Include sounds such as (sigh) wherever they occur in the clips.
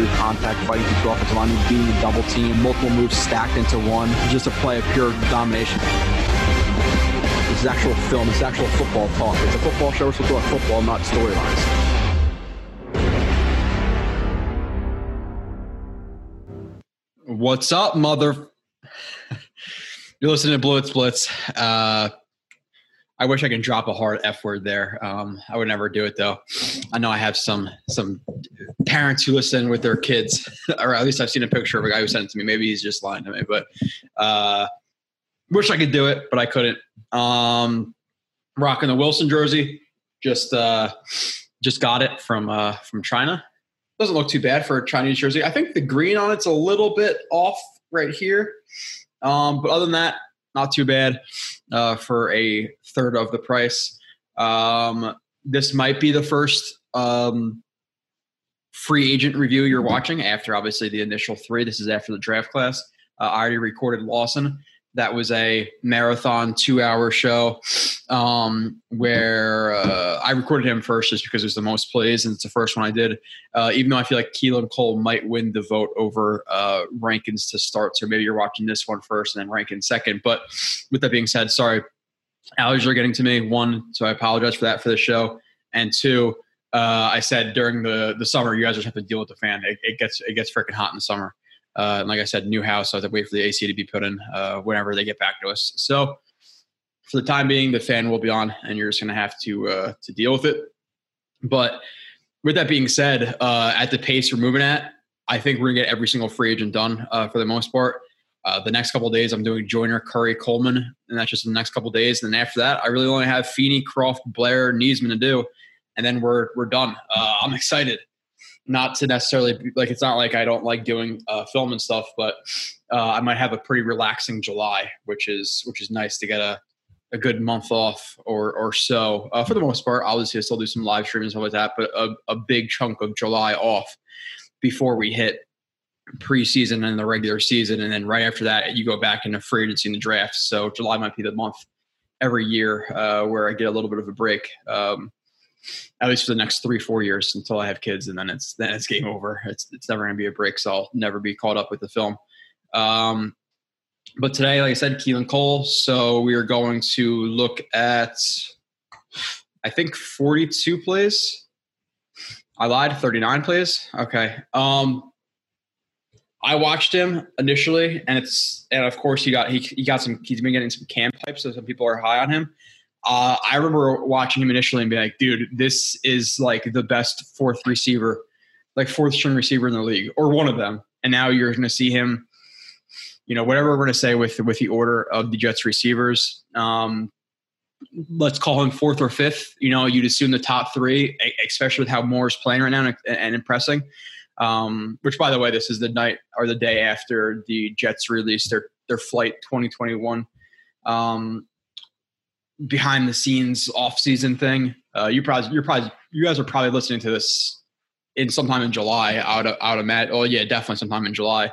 through contact, fighting through offensive line, being a double team, multiple moves stacked into one, just a play of pure domination. This is actual film, this is actual football talk. It's a football show, we're supposed to talk football, not storylines. What's up, mother? (laughs) You're listening to Blitz Blitz. Uh, I wish I could drop a hard F word there. Um, I would never do it though. I know I have some some parents who listen with their kids, (laughs) or at least I've seen a picture of a guy who sent it to me. Maybe he's just lying to me, but uh, wish I could do it, but I couldn't. Um, rocking the Wilson jersey, just uh, just got it from uh, from China doesn't look too bad for a Chinese jersey. I think the green on it's a little bit off right here, um, but other than that, not too bad uh, for a third of the price. Um, this might be the first um, free agent review you're watching after obviously the initial three. This is after the draft class. Uh, I already recorded Lawson that was a marathon two hour show um, where uh, I recorded him first just because it was the most plays and it's the first one I did. Uh, even though I feel like Keelan Cole might win the vote over uh, Rankins to start. So maybe you're watching this one first and then Rankins second. But with that being said, sorry, allergies are getting to me. One, so I apologize for that for the show. And two, uh, I said during the, the summer, you guys just have to deal with the fan. It, it gets it gets freaking hot in the summer. Uh, and like I said, new house. So I have to wait for the AC to be put in uh, whenever they get back to us. So for the time being, the fan will be on, and you're just going to have to uh, to deal with it. But with that being said, uh, at the pace we're moving at, I think we're going to get every single free agent done uh, for the most part. Uh, the next couple days, I'm doing Joyner, Curry, Coleman, and that's just the next couple days. And then after that, I really only have Feeney, Kroft, Blair, Niesman to do, and then we're we're done. I'm excited not to necessarily like it's not like I don't like doing uh, film and stuff, but uh, I might have a pretty relaxing July, which is which is nice to get a, a good month off or or so. Uh, for the most part, obviously I still do some live streams and stuff like that, but a, a big chunk of July off before we hit preseason and the regular season, and then right after that you go back into free agency and the draft. So July might be the month every year uh, where I get a little bit of a break. Um, at least for the next three four years until I have kids, and then it's then it's game over. It's it's never going to be a break, so I'll never be caught up with the film. Um, but today, like I said, Keelan Cole. So we are going to look at, I think, 42 plays. I lied, 39 plays. Okay. Um, I watched him initially, and it's and of course he got he, he got some he's been getting some camp hype, so some people are high on him. Uh, I remember watching him initially and being like, dude, this is like the best fourth receiver, like fourth string receiver in the league, or one of them. And now you're going to see him, you know, whatever we're going to say with with the order of the Jets receivers. Um, let's call him fourth or fifth. You know, you'd assume the top three, especially with how Moore's playing right now and, and impressing. Um, which, by the way, this is the night or the day after the Jets released their their flight 2021. Um, behind the scenes off season thing. Uh, you probably you're probably you guys are probably listening to this in sometime in July out of out of Matt. Oh yeah, definitely sometime in July.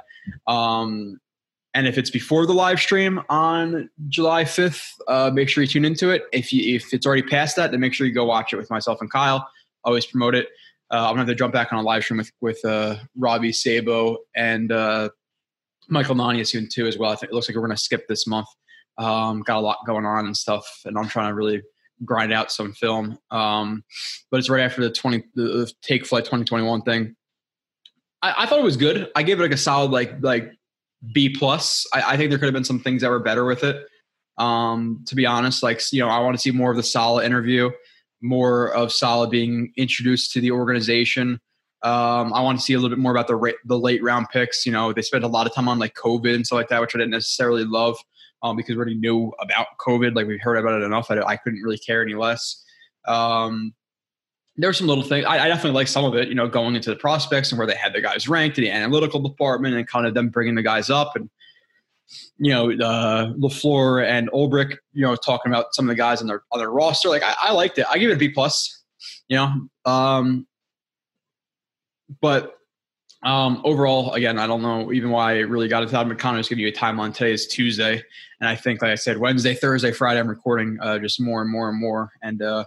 Um, and if it's before the live stream on July 5th, uh, make sure you tune into it. If you if it's already past that, then make sure you go watch it with myself and Kyle. Always promote it. Uh, I'm gonna have to jump back on a live stream with with uh, Robby Sabo and uh, Michael Nania soon too as well. I think it looks like we're gonna skip this month. Um, got a lot going on and stuff, and I'm trying to really grind out some film. Um, but it's right after the 20 the take flight 2021 thing. I, I, thought it was good. I gave it like a solid like like B plus. I, I think there could have been some things that were better with it. Um, to be honest, like you know, I want to see more of the Saleh interview, more of Saleh being introduced to the organization. Um, I want to see a little bit more about the ra- the late round picks. You know, they spent a lot of time on like COVID and stuff like that, which I didn't necessarily love um, because we already knew about COVID. Like we heard about it enough that I couldn't really care any less. Um, there were some little things. I, I, definitely like some of it, you know, going into the prospects and where they had the guys ranked in the analytical department and kind of them bringing the guys up and, you know, uh, LaFleur and Ulbrich, you know, talking about some of the guys on their, on their roster. Like I, I liked it. I give it a B plus, you know, um, but Um, overall, again, I don't know even why I really got it. Todd McConnell is giving you a timeline. Today is Tuesday, and I think, like I said, Wednesday, Thursday, Friday, I'm recording uh, just more and more and more, and uh,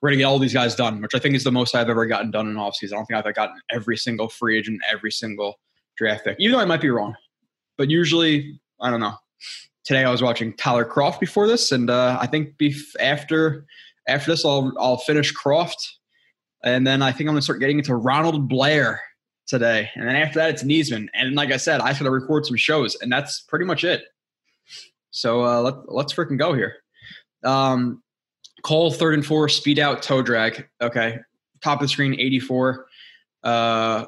we're gonna get all these guys done, which I think is the most I've ever gotten done in off offseason. I don't think I've gotten every single free agent, every single draft pick, even though I might be wrong. But usually, I don't know. Today I was watching Tyler Kroft before this, and uh, I think bef- after after this, I'll I'll finish Kroft, and then I think I'm gonna start getting into Ronald Blair today, and then after that it's Niesman, and like I said, I have to record some shows, and that's pretty much it. So uh, let let's freaking go here. Um, Cole third and four, speed out, toe drag. Okay, top of the screen, 84. Uh,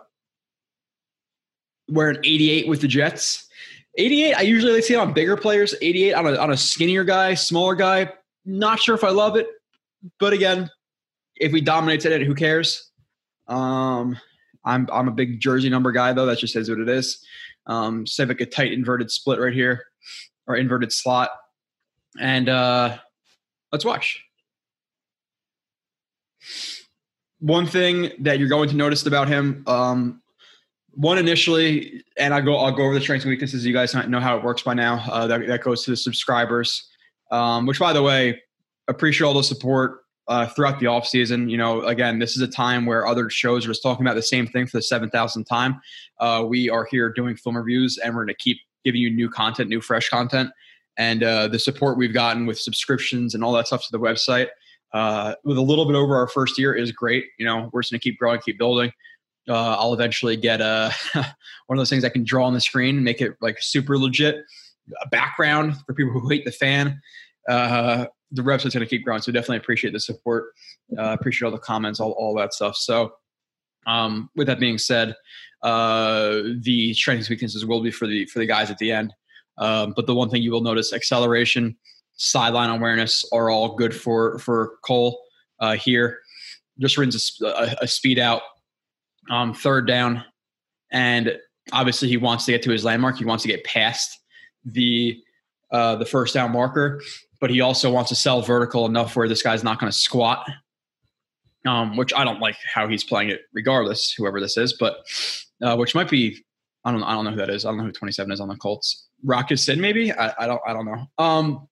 wearing 88 with the Jets. 88, I usually like see it on bigger players. 88 on a, on a skinnier guy, smaller guy. Not sure if I love it, but again, if we dominate it, who cares? Um, I'm I'm a big jersey number guy though. That just says what it is. Um, so like a tight inverted split right here, or inverted slot, and uh, let's watch. One thing that you're going to notice about him, um, one initially, and I go I'll go over the strengths and weaknesses. You guys know how it works by now. Uh, that that goes to the subscribers, um, which by the way, appreciate all the support uh, throughout the off season. You know, again, this is a time where other shows are just talking about the same thing for the seven thousandth time. Uh, we are here doing film reviews, and we're going to keep giving you new content, new fresh content, and uh, the support we've gotten with subscriptions and all that stuff to the website. Uh, with a little bit over our first year is great. You know, we're just going to keep growing, keep building uh, I'll eventually get a (laughs) one of those things I can draw on the screen and make it like super legit. A background for people who hate the fan. Uh, the website's going to keep growing, so definitely appreciate the support. Uh, appreciate all the comments, all all that stuff. So, um, with that being said, uh, the strengths weaknesses will be for the for the guys at the end. Um, but the one thing you will notice: acceleration, sideline awareness are all good for for Cole uh, here. Just runs a, a, a speed out um, third down, and obviously he wants to get to his landmark. He wants to get past the uh, the first down marker, but he also wants to sell vertical enough where this guy's not going to squat. Um, which I don't like how he's playing it, regardless, whoever this is, but uh, which might be I don't I don't know who that is. I don't know who 27 is on the Colts. Rock Ya-Sin, maybe I, I don't I don't know. Um,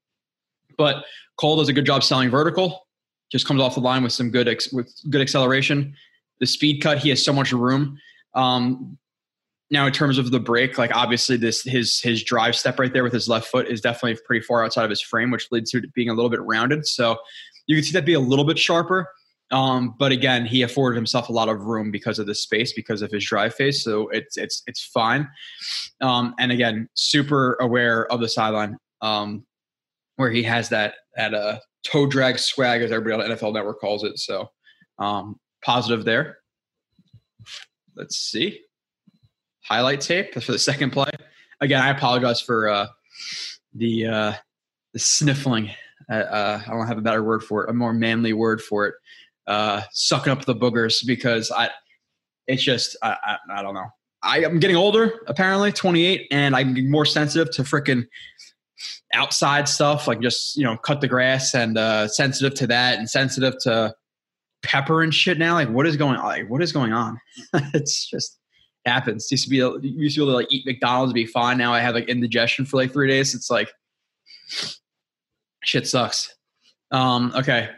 but Cole does a good job selling vertical. Just comes off the line with some good ex- with good acceleration the speed cut, he has so much room. Um, now, in terms of the break, like obviously this his his drive step right there with his left foot is definitely pretty far outside of his frame, which leads to it being a little bit rounded. So you can see that be a little bit sharper. Um, but again, he afforded himself a lot of room because of the space, because of his drive face. So it's it's it's fine. Um, and again, super aware of the sideline, um, where he has that that uh, toe drag swag, as everybody on NFL Network calls it. So um, positive there. Let's see. Highlight tape for the second play. Again, I apologize for uh, the uh, the sniffling. Uh, I don't have a better word for it, a more manly word for it. Uh, sucking up the boogers because I, it's just I, I, I don't know. I, am getting older, apparently, 28, and I'm more sensitive to freaking outside stuff, like just you know, cut the grass, and uh, sensitive to that, and sensitive to pepper and shit now. Like, what is going? Like, what is going on? (laughs) it's just happens. Used to be used to be able to like eat McDonald's be fine. Now I have like indigestion for like three days. It's like shit sucks. Um, okay.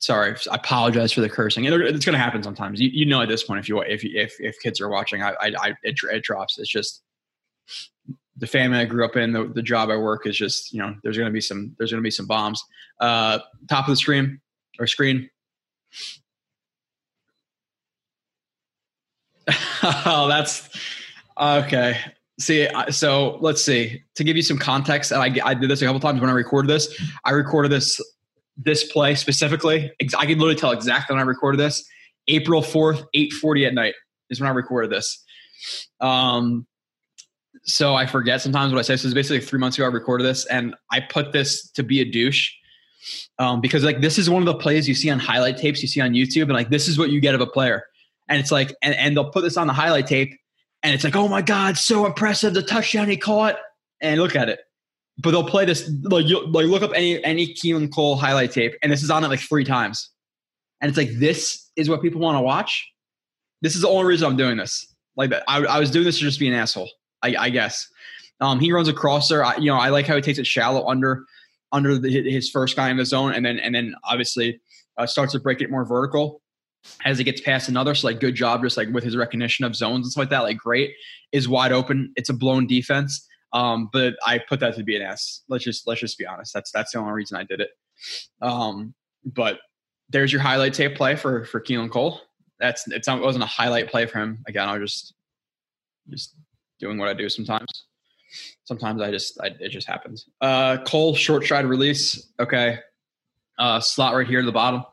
Sorry, I apologize for the cursing. It's going to happen sometimes. You, you know at this point if you if if if kids are watching, I I, I it, it drops. It's just the family I grew up in, the, the job I work is just you know there's going to be some there's going to be some bombs. Uh, top of the screen or screen oh, (laughs) that's okay. See, so let's see. To give you some context, and I, I did this a couple times when I recorded this. I recorded this this play specifically. I can literally tell exactly when I recorded this. April fourth, eight forty at night is when I recorded this. Um, so I forget sometimes what I say. So it's basically three months ago I recorded this, and I put this to be a douche um, because like this is one of the plays you see on highlight tapes you see on YouTube, and like this is what you get of a player, and it's like, and, and they'll put this on the highlight tape, and it's like, oh my god, so impressive, the touchdown he caught, and look at it. But they'll play this like you like look up any any Keelan Cole highlight tape, and this is on it like three times, and it's like this is what people want to watch. This is the only reason I'm doing this. Like I, I was doing this to just be an asshole. I, I guess. Um, he runs a crosser. I, you know, I like how he takes it shallow under under the, his first guy in the zone, and then and then obviously uh, starts to break it more vertical as it gets past another. So like good job, just like with his recognition of zones and stuff like that. Like great is wide open. It's a blown defense. Um, but I put that to be an S. Let's just let's just be honest. That's that's the only reason I did it. Um, but there's your highlight tape play for for Keelan Cole. That's it's not, it wasn't a highlight play for him. Again, I was just just doing what I do sometimes. Sometimes I just I, it just happens. Uh, Cole short stride release. Okay, uh, slot right here to the bottom.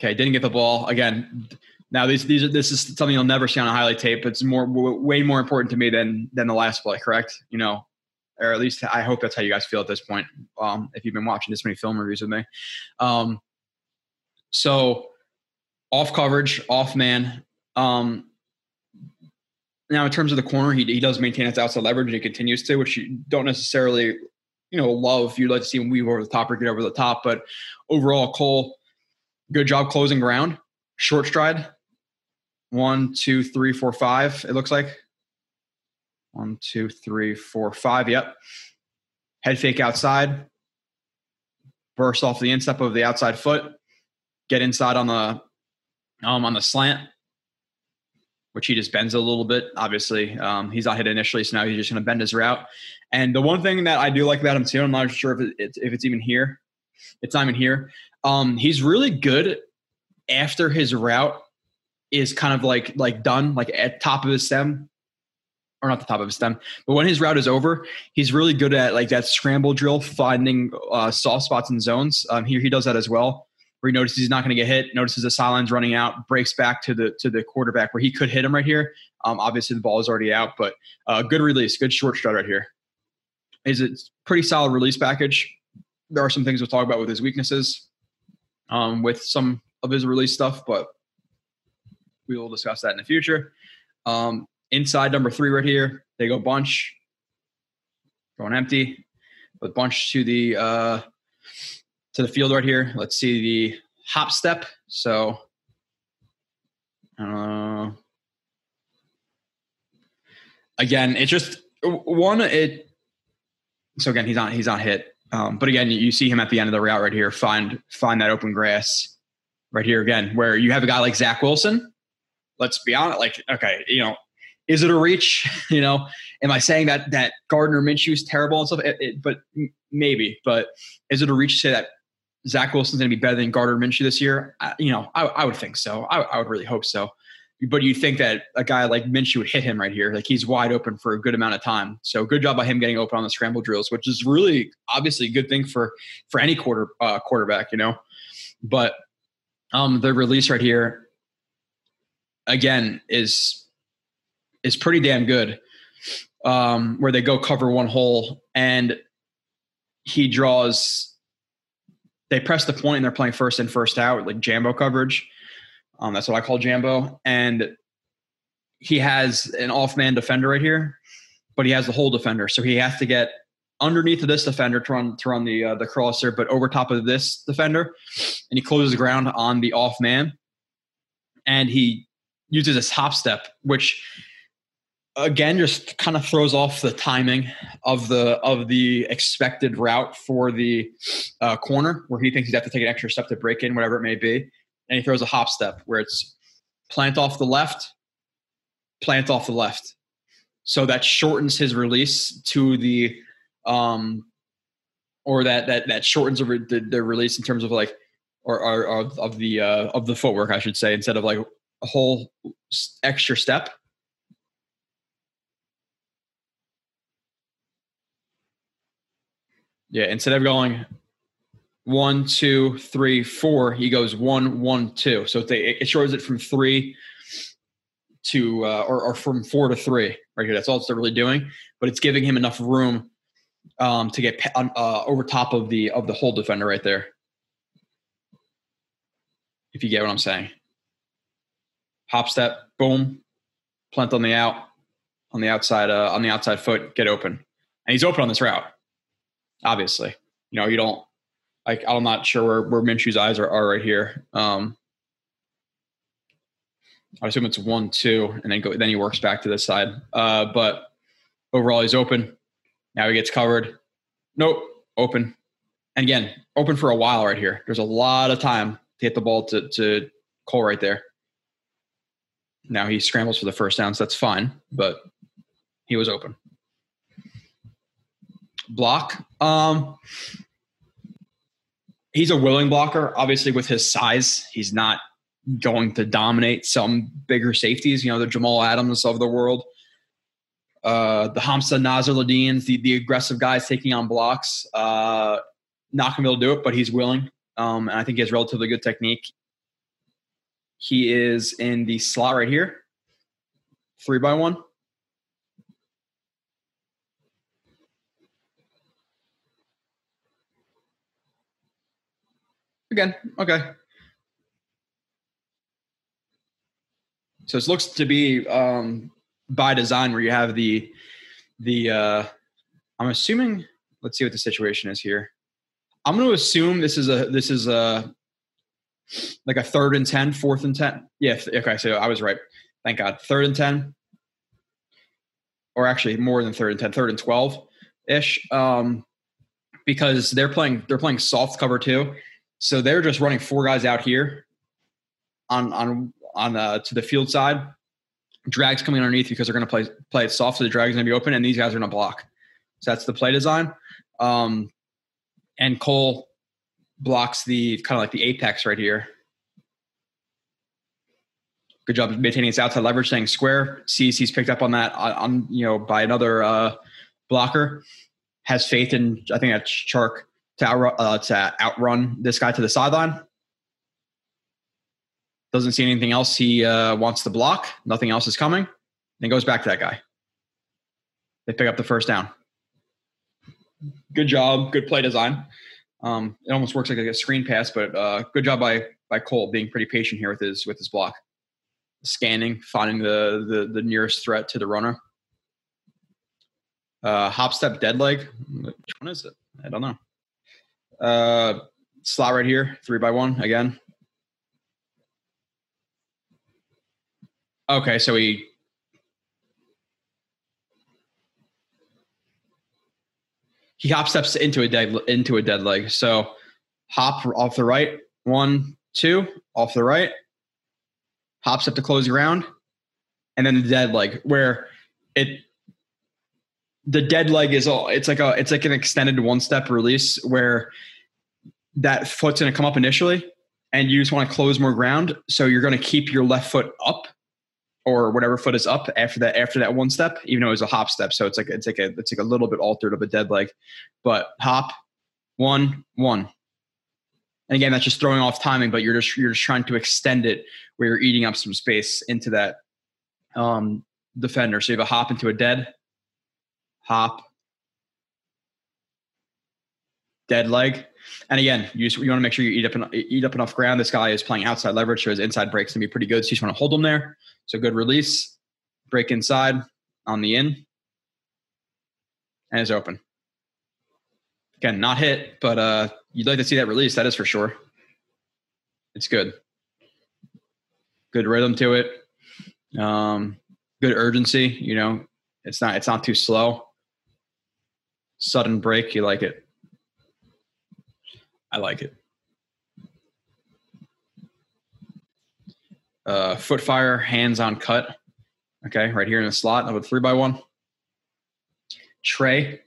Okay, didn't get the ball again. Now these these are this is something you'll never see on a highlight tape. It's more way more important to me than than the last play. Correct? You know, or at least I hope that's how you guys feel at this point. Um, if you've been watching this many film reviews with me, um, so off coverage, off man. Um, now, in terms of the corner, he, he does maintain his outside leverage and he continues to, which you don't necessarily, you know, love. You'd like to see him weave over the top or get over the top, but overall, Cole, good job closing ground, short stride. One, two, three, four, five. It looks like one, two, three, four, five. Yep. Head fake outside. Burst off the instep of the outside foot. Get inside on the um, on the slant, which he just bends a little bit. Obviously, um, he's not hit initially, so now he's just going to bend his route. And the one thing that I do like about him too, I'm not sure if, it, if it's even here. It's not even here. Um, he's really good after his route is kind of like like done, like at top of his stem, or not the top of his stem, but when his route is over, he's really good at like that scramble drill, finding uh, soft spots and zones. Um, here he does that as well where he notices he's not going to get hit, notices the sideline's running out, breaks back to the to the quarterback where he could hit him right here. Um, obviously, the ball is already out, but uh, good release, good short strut right here. Is it pretty solid release package? There are some things we'll talk about with his weaknesses, um, with some of his release stuff, but we will discuss that in the future. Um, inside number three right here, they go bunch, going empty, but bunch to the uh, to the field right here. Let's see the hop step. So, uh, again, it's just one. It so again, he's not he's not hit. Um, but again, you see him at the end of the route right here. Find find that open grass right here again, where you have a guy like Zach Wilson. Let's be honest. Like, okay, you know, is it a reach? (laughs) you know, am I saying that that Gardner Minshew is terrible and stuff? It, it, but maybe. But is it a reach to say that Zach Wilson's going to be better than Gardner Minshew this year? I, you know, I, I, would think so. I, I, would really hope so. But you think that a guy like Minshew would hit him right here? Like he's wide open for a good amount of time. So good job by him getting open on the scramble drills, which is really obviously a good thing for for any quarter uh, quarterback, you know. But um, the release right here again is is pretty damn good. Um, where they go cover one hole and he draws they press the point and they're playing first in, first out, like Jambo coverage. Um, that's what I call Jambo. And he has an off man defender right here, but he has the whole defender. So he has to get underneath of this defender to run to run the uh, the crosser, but over top of this defender, and he closes the ground on the off man, and he uses his hop step, which again just kind of throws off the timing of the of the expected route for the uh, corner where he thinks he'd have to take an extra step to break in whatever it may be and he throws a hop step where it's plant off the left plant off the left. So that shortens his release to the um or that that that shortens the, the release in terms of like or, or, or of the uh, of the footwork i should say instead of like a whole extra step. Yeah, instead of going one, two, three, four, he goes one, one, two. So it shortens it from three to uh, or, or from four to three right here. That's all it's really doing, but it's giving him enough room um, to get uh, over top of the of the whole defender right there. If you get what I'm saying, hop step, boom, plant on the out, on the outside, uh, on the outside foot, get open, and he's open on this route obviously. You know, you don't like I'm not sure where, where Minshew's eyes are, are right here. Um, I assume it's one, two, and then go, then he works back to this side. Uh, but overall, he's open. Now he gets covered. Nope, open. And again, open for a while right here. There's a lot of time to hit the ball to, to Cole right there. Now he scrambles for the first down, so that's fine, but he was open. Block. Um, he's a willing blocker. Obviously, with his size, he's not going to dominate some bigger safeties. You know, the Jamal Adams of the world, uh, the Hamza Nasirildeen's, the the aggressive guys taking on blocks. Uh, not gonna be able to do it, but he's willing. Um, and I think he has relatively good technique. He is in the slot right here, three by one. Again, okay. So it looks to be um, by design where you have the the uh, I'm assuming. Let's see what the situation is here. I'm going to assume this is a this is a like a third and 10, fourth and 10. Yeah, okay, so I was right. Thank God. Third and 10 or actually more than third and 10, third and 12 ish. Um, because they're playing they're playing soft cover too. So they're just running four guys out here on on on uh, to the field side. Drags coming underneath because they're going to play play it soft, so the drag's going to be open, and these guys are going to block. So that's the play design. Um, and Cole blocks the kind of like the apex right here. Good job maintaining his outside leverage, staying square. Sees he's picked up on that on, on you know by another uh, blocker. Has faith in I think that's Chark to outrun, uh, to outrun this guy to the sideline. Doesn't see anything else he uh, wants to block. Nothing else is coming. Then goes back to that guy. They pick up the first down. Good job. Good play design. Um, it almost works like a screen pass, but uh, good job by by Cole being pretty patient here with his with his block, scanning, finding the the, the nearest threat to the runner. Uh, hop step dead leg. Which one is it? I don't know. Uh, slot right here, three by one again. Okay, so he he hop steps into a dead into a dead leg. So hop off the right, one, two, off the right, hops up to close ground, and then the dead leg where it the dead leg is all it's like a it's like an extended one step release where that foot's gonna come up initially and you just want to close more ground. So you're gonna keep your left foot up or whatever foot is up after that after that one step, even though it was a hop step. So it's like it's like a it's like a little bit altered of a dead leg. But hop, one, one. And again, that's just throwing off timing, but you're just you're just trying to extend it where you're eating up some space into that um, defender. So you have a hop into a dead, hop, dead leg. And again, you, just, you want to make sure you eat up eat up enough ground. This guy is playing outside leverage, so his inside breaks can be pretty good. So you just want to hold him there. So good release, break inside on the in, and it's open. Again, not hit, but uh, you'd like to see that release. That is for sure. It's good. Good rhythm to it. Um, good urgency. You know, it's not it's not too slow. Sudden break. You like it. I like it. Uh, foot fire, hands on cut. Okay, right here in the slot of a three by one. Tray.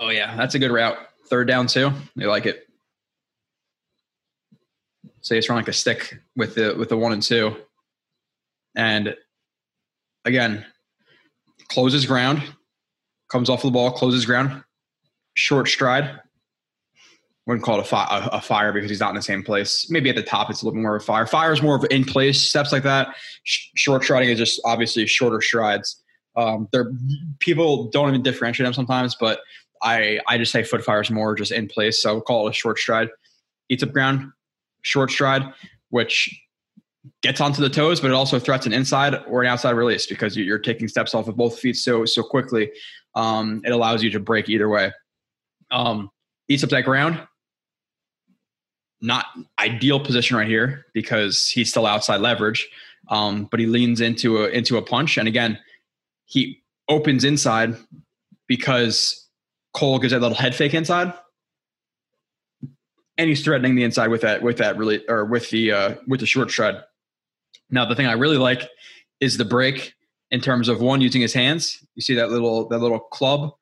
Oh yeah, that's a good route. Third down too. They like it. So it's run like a stick with the with the one and two. And again, closes ground, comes off the ball, closes ground, short stride. Wouldn't call it a, fi- a, fire because he's not in the same place. Maybe at the top it's a little bit more of a fire. Fire is more of in place steps like that. Sh- short striding is just obviously shorter strides. Um, people don't even differentiate them sometimes, but I I just say foot fire is more just in place. So I'll call it a short stride. Eats up ground, short stride, which gets onto the toes, but it also threats an inside or an outside release because you're taking steps off of both feet so so quickly. Um, it allows you to break either way. Um, eats up that ground. Not ideal position right here because he's still outside leverage, um, but he leans into a into a punch, and again, he opens inside because Cole gives that little head fake inside, and he's threatening the inside with that with that really or with the uh, with the short stride. Now, the thing I really like is the break in terms of one using his hands. You see that little that little club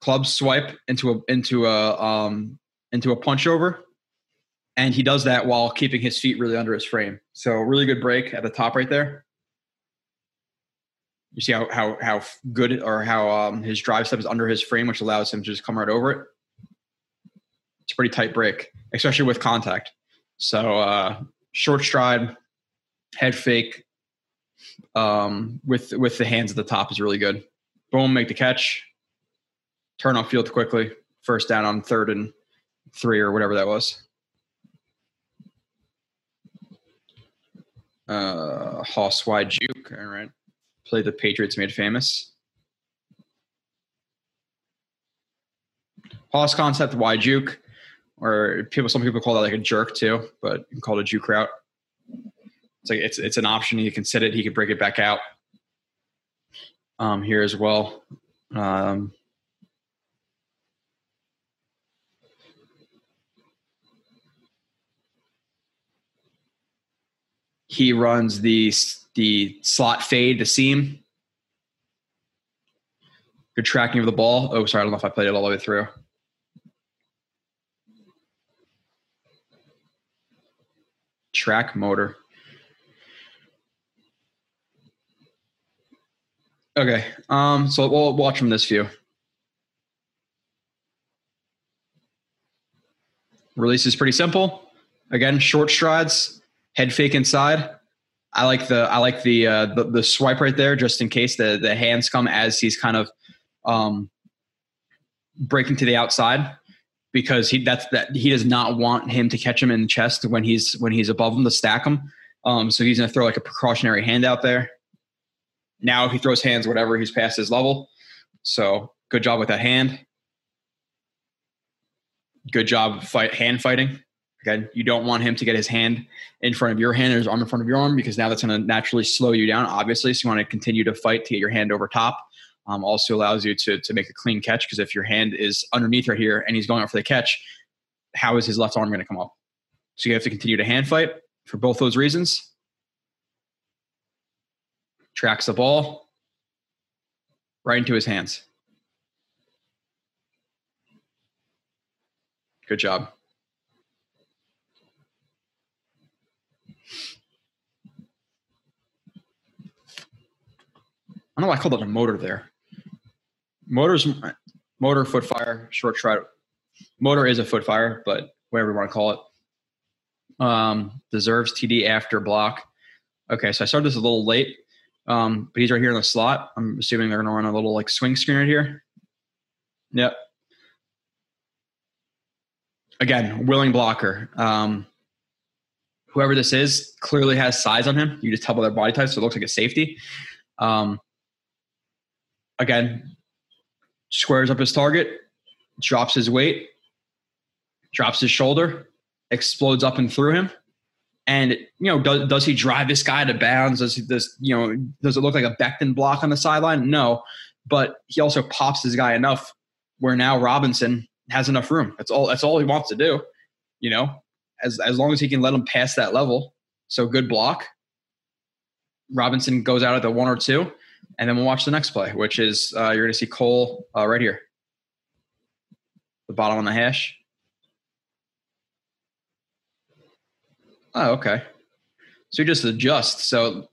club swipe into a into a um, into a punch over, and he does that while keeping his feet really under his frame. So really good break at the top right there. You see how how how good or how um, his drive step is under his frame, which allows him to just come right over it. It's a pretty tight break, especially with contact. So uh, short stride, head fake, um, with with the hands at the top is really good. Boom, make the catch, turn off field quickly, first down on third and three or whatever that was. Uh, Hoss wide juke. All right, play the Patriots made famous. Hoss concept wide juke, or people some people call that like a jerk too, but you can call it a juke route. It's like it's it's an option. He can set it. He can break it back out. Um, here as well. Um, he runs the the slot fade, the seam. Good tracking of the ball. Oh, sorry, I don't know if I played it all the way through. Track motor. Okay. Um, so we'll watch from this view. Release is pretty simple. Again, short strides, head fake inside. I like the I like the uh, the, the swipe right there, just in case the the hands come as he's kind of um, breaking to the outside because he that's that he does not want him to catch him in the chest when he's when he's above him to stack him. Um, so he's going to throw like a precautionary hand out there. Now if he throws hands, whatever, he's past his level. So good job with that hand. Good job fight hand fighting. Again, you don't want him to get his hand in front of your hand or his arm in front of your arm because now that's going to naturally slow you down, obviously. So you want to continue to fight to get your hand over top. Um, also allows you to, to make a clean catch because if your hand is underneath right here and he's going out for the catch, how is his left arm going to come up? So you have to continue to hand fight for both those reasons tracks the ball right into his hands. Good job. I don't know why I called it a motor there. Motor's motor foot fire, short stride. Motor is a foot fire, but whatever you want to call it. Um, deserves TD after block. Okay, so I started this a little late. Um, but he's right here in the slot. I'm assuming they're going to run a little like swing screen right here. Yep. Again, willing blocker. Um, whoever this is clearly has size on him. You just tell by their body type, so it looks like a safety. Um, again, squares up his target, drops his weight, drops his shoulder, explodes up and through him. And you know, does, does he drive this guy to bounds? Does he, does you know, does it look like a Becton block on the sideline? No, but he also pops his guy enough where now Robinson has enough room. That's all. That's all he wants to do. You know, as as long as he can let him pass that level. So good block. Robinson goes out at the one or two, and then we'll watch the next play, which is uh, you're going to see Cole uh, right here, the bottom on the hash. Oh, okay. So you just adjust. So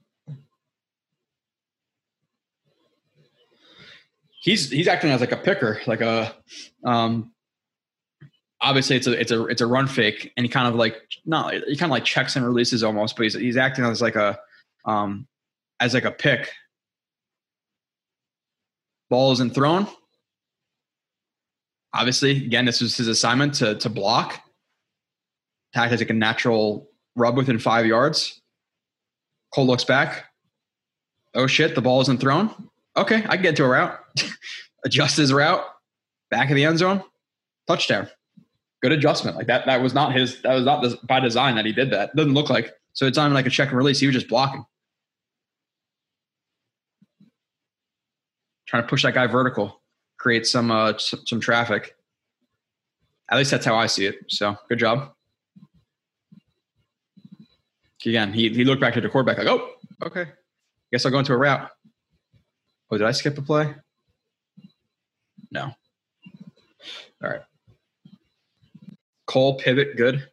he's he's acting as like a picker, like a um obviously it's a it's a it's a run fake and he kind of like not he kind of like checks and releases almost, but he's he's acting as like a um as like a pick. Ball isn't thrown. Obviously, again, this is his assignment to to block. Attack has like a natural rub within five yards. Cole looks back. Oh shit, the ball isn't thrown. Okay, I can get to a route. (laughs) Adjust his route. Back of the end zone. touchdown. Good adjustment. Like that. That was not his. That was not by design that he did that. Doesn't look like. So it's not even like a check and release. He was just blocking. Trying to push that guy vertical, create some uh, some traffic. At least that's how I see it. So good job. Again, he, he looked back to the quarterback like, oh, okay. Guess I'll go into a route. Oh, did I skip a play? No. All right. Cole pivot, good.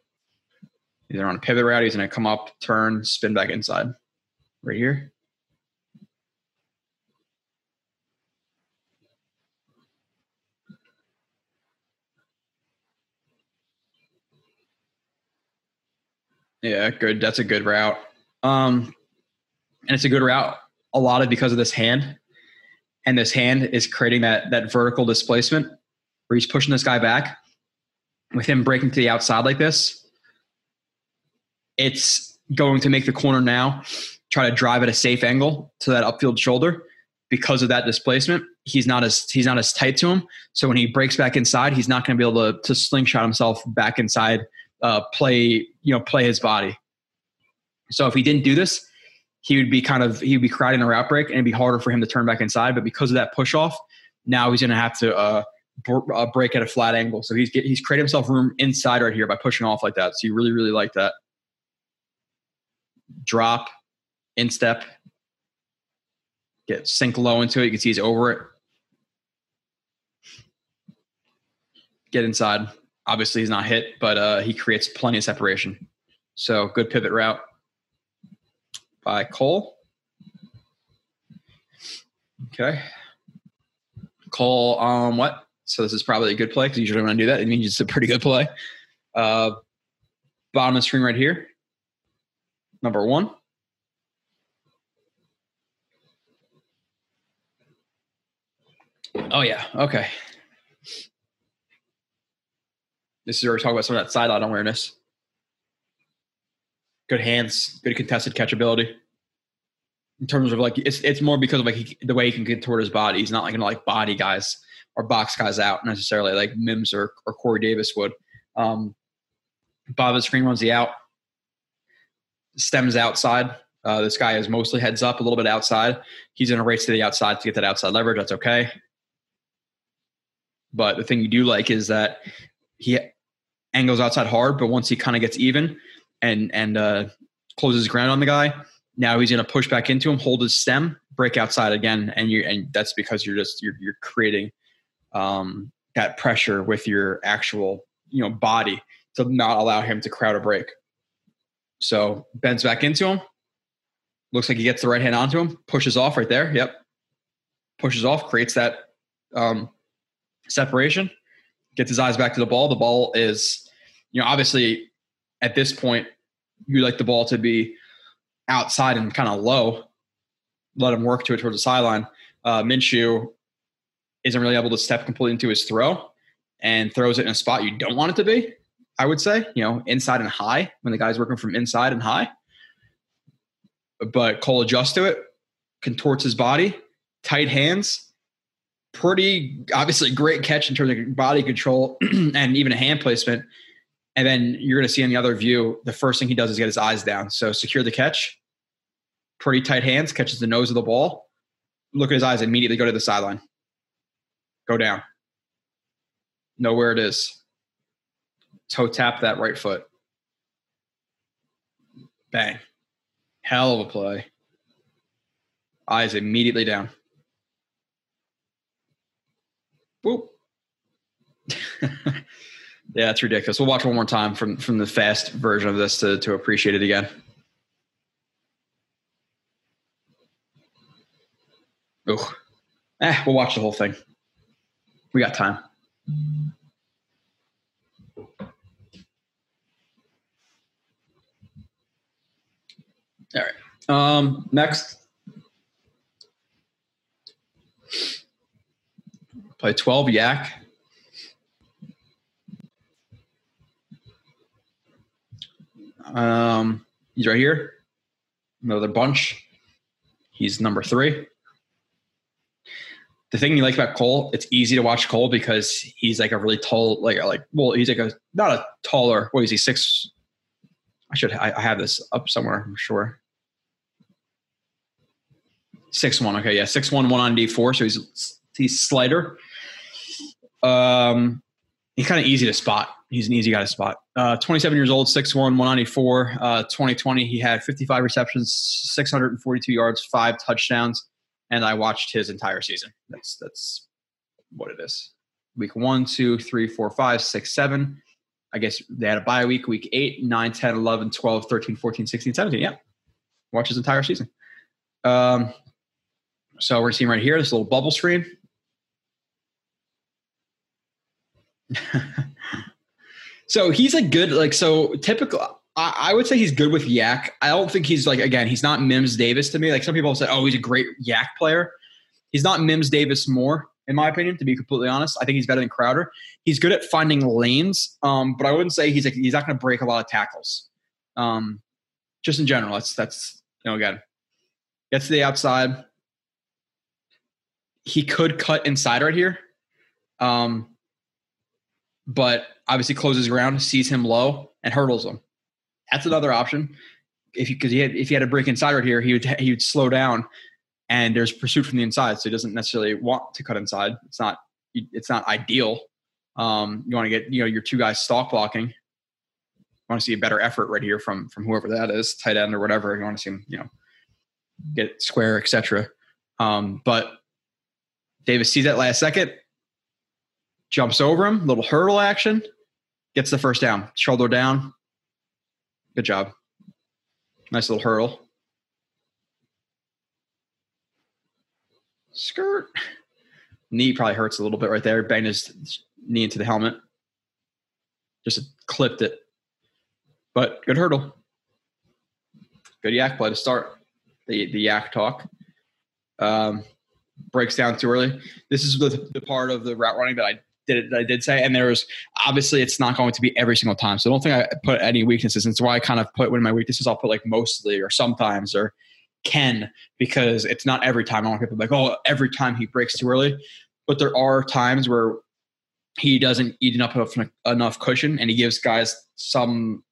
Either on a pivot route, he's to come up, turn, spin back inside. Right here. Yeah, good. That's a good route. Um, and it's a good route a lot of because of this hand. And this hand is creating that that vertical displacement where he's pushing this guy back. With him breaking to the outside like this, it's going to make the corner now try to drive at a safe angle to that upfield shoulder because of that displacement. He's not as he's not as tight to him. So when he breaks back inside, he's not going to be able to to slingshot himself back inside uh, play you know play his body. So if he didn't do this, he would be kind of he would be crowded in a route break and it'd be harder for him to turn back inside. But because of that push off, now he's going to have to uh, b- uh, break at a flat angle. So he's get, he's created himself room inside right here by pushing off like that. So you really really like that. Drop, instep, get sink low into it. You can see he's over it. Get inside. Obviously, he's not hit, but uh, he creates plenty of separation. So good pivot route by Cole. Okay. Cole um what? So this is probably a good play because usually when I do that, it means it's a pretty good play. Uh, bottom of the screen right here. Number one. Oh yeah. Okay. This is where we talk about some of that sideline awareness. Good hands, good contested catchability. In terms of like, it's it's more because of like he, the way he can contort his body. He's not like gonna like body guys or box guys out necessarily like Mims or or Corey Davis would. Um, Bob the screen runs the out, stems outside. Uh, this guy is mostly heads up, a little bit outside. He's in a race to the outside to get that outside leverage. That's okay. But the thing you do like is that he angles outside hard, but once he kind of gets even and and uh, closes ground on the guy, now he's going to push back into him, hold his stem, break outside again, and you and that's because you're just you're you're creating um, that pressure with your actual you know body to not allow him to crowd a break. So bends back into him. Looks like he gets the right hand onto him, pushes off right there. Yep. Pushes off, creates that um, separation gets his eyes back to the ball. The ball is, you know, obviously at this point, you like the ball to be outside and kind of low. Let him work to it towards the sideline. Uh, Minshew isn't really able to step completely into his throw and throws it in a spot you don't want it to be. I would say, you know, inside and high when the guy's working from inside and high. But Cole adjusts to it, contorts his body, tight hands, pretty obviously great catch in terms of body control (clears throat) and even a hand placement. And then you're going to see in the other view, the first thing he does is get his eyes down. So secure the catch, pretty tight hands, catches the nose of the ball. Look at his eyes, immediately go to the sideline. Go down. Know where it is. Toe tap that right foot. Bang. Hell of a play. Eyes immediately down. Whoop. (laughs) yeah, it's ridiculous. We'll watch one more time from from the fast version of this to to appreciate it again. Oh, eh, we'll watch the whole thing. We got time. All right. Um, next, Play 12 Yak. Um, he's right here. Another bunch. He's number three. the thing you like about Cole, it's easy to watch Cole because he's like a really tall, like like well, he's like a not a taller. What is he? Six. I should I, I have this up somewhere. I'm sure. Six one. Okay, yeah, six one one on D four. So he's he's slighter. Um, he's kind of easy to spot. He's an easy guy to spot. Uh, 27 years old, 6'1", 194. Uh, 2020, he had 55 receptions, 642 yards, five touchdowns and I watched his entire season. That's that's what it is. Week one, two, three, four, five, six, seven. I guess they had a bye week, week 8, 9, 10, 11, 12, 13, 14, 16, 17. Yeah. Watch his entire season. Um, so we're seeing right here this little bubble screen. So he's a good, like, so typical. I, I, would say he's good with YAC. I don't think he's like again, he's not Mims Davis to me. Like some people have said, oh, he's a great YAC player. He's not Mims Davis more, in my opinion, to be completely honest. I think he's better than Crowder. He's good at finding lanes, um, but I wouldn't say he's like, he's not going to break a lot of tackles. Um, just in general, that's that's you know again, gets to the outside. He could cut inside right here, um, but obviously closes ground, sees him low, and hurdles him. That's another option. If you because he had if he had a break inside right here, he would he would slow down, and there's pursuit from the inside, so he doesn't necessarily want to cut inside. It's not it's not ideal. Um, you want to get you know your two guys stalk blocking. You want to see a better effort right here from from whoever that is, tight end or whatever. You want to see him you know get square, etc. Um, but Davis sees that last second, jumps over him, little hurdle action, gets the first down, shoulder down, Good job. Nice little hurdle. Skirt. Knee probably hurts a little bit right there. Banged his knee into the helmet. Just clipped it. But good hurdle. Good YAC play to start the, the YAC talk. Um, breaks down too early. This is the, the part of the route running that I did I did say, and there was obviously it's not going to be every single time. So I don't think I put any weaknesses. And why I kind of put of my weaknesses. I'll put like mostly or sometimes or can because it's not every time. I want people to be like, oh, every time he breaks too early, but there are times where he doesn't eat enough enough cushion, and he gives guys some,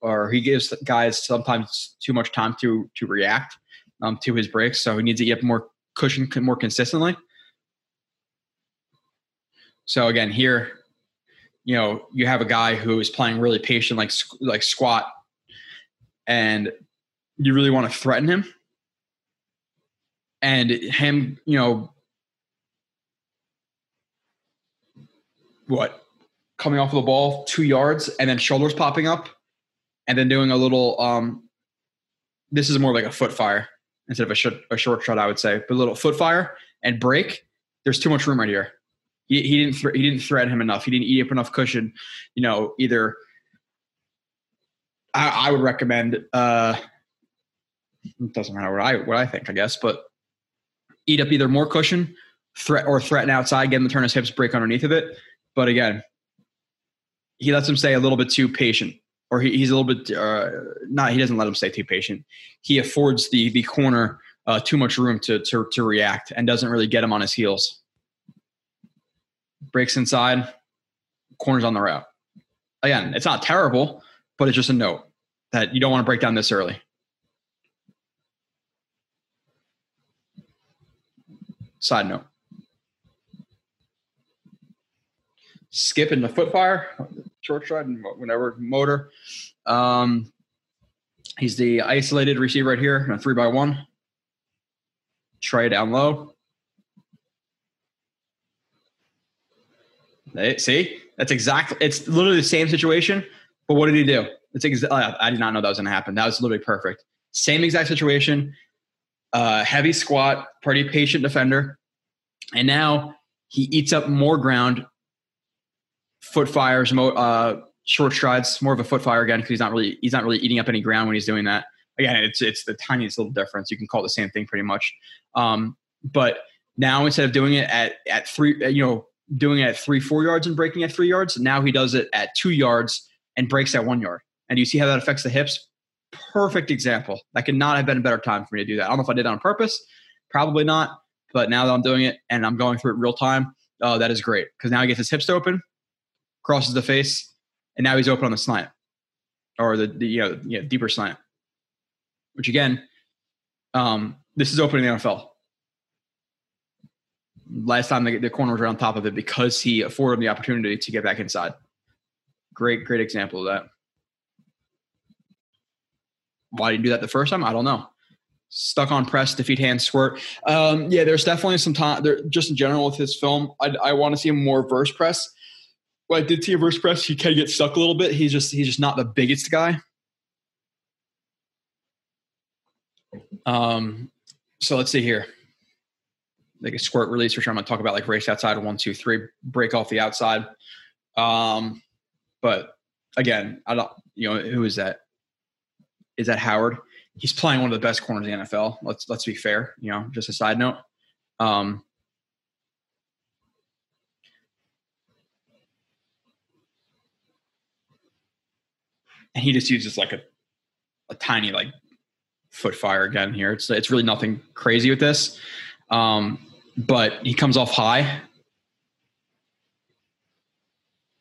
or he gives guys sometimes too much time to to react um, to his breaks. So he needs to get more cushion more consistently. So again, here, you know, you have a guy who is playing really patient, like like squat, and you really want to threaten him. And him, you know, what coming off of the ball two yards and then shoulders popping up, and then doing a little. um This is more like a foot fire instead of a, a short shot, I would say, but a little foot fire and break. There's too much room right here he, he didn't th- he didn't thread him enough. He didn't eat up enough cushion. You know, either I, I would recommend. Uh, it doesn't matter what I what I think, I guess, but eat up either more cushion, threat or threaten outside, get him to turn his hips, break underneath of it. But again, he lets him stay a little bit too patient, or he, he's a little bit uh, not. He doesn't let him stay too patient. He affords the the corner uh, too much room to, to to react and doesn't really get him on his heels breaks inside, corners on the route. Again, it's not terrible, but it's just a note that you don't want to break down this early. Side note. Skip into foot fire, short stride, and whatever motor. Um, he's the isolated receiver right here, a three by one. Try it down low. See, that's exactly. It's literally the same situation. But what did he do? It's exa- uh, I did not know that was going to happen. That was literally perfect. Same exact situation. Uh, heavy squat, pretty patient defender, and now he eats up more ground. Foot fires, uh, short strides, more of a foot fire again because he's not really he's not really eating up any ground when he's doing that. Again, it's it's the tiniest little difference. You can call it the same thing pretty much. Um, but now instead of doing it at at three, you know, doing it at three, four yards and breaking at three yards. Now he does it at two yards and breaks at one yard. And you see how that affects the hips? Perfect example. That could not have been a better time for me to do that. I don't know if I did it on purpose. Probably not. but now that I'm doing it and I'm going through it real time, uh, that is great because now he gets his hips open, crosses the face, and now he's open on the slant or the, the you, know, you know deeper slant. Which again, um, this is opening the NFL. Last time the, the corners were on top of it because he afforded him the opportunity to get back inside. Great, great example of that. Why didn't do that the first time? I don't know. Stuck on press, defeat hand squirt. Um, yeah, there's definitely some time. There, just in general with his film, I, I want to see him more verse press. Well, I did see a verse press. He can get stuck a little bit. He's just he's just not the biggest guy. Um, so let's see here. Like a squirt release, which I'm going to talk about, like race outside one, two, three, break off the outside. Um, but again, I don't, you know, who is that? Is that Howard? He's playing one of the best corners in the NFL. Let's let's be fair. You know, just a side note. Um, and he just uses like a a tiny like foot fire again here. It's it's really nothing crazy with this, um, but he comes off high.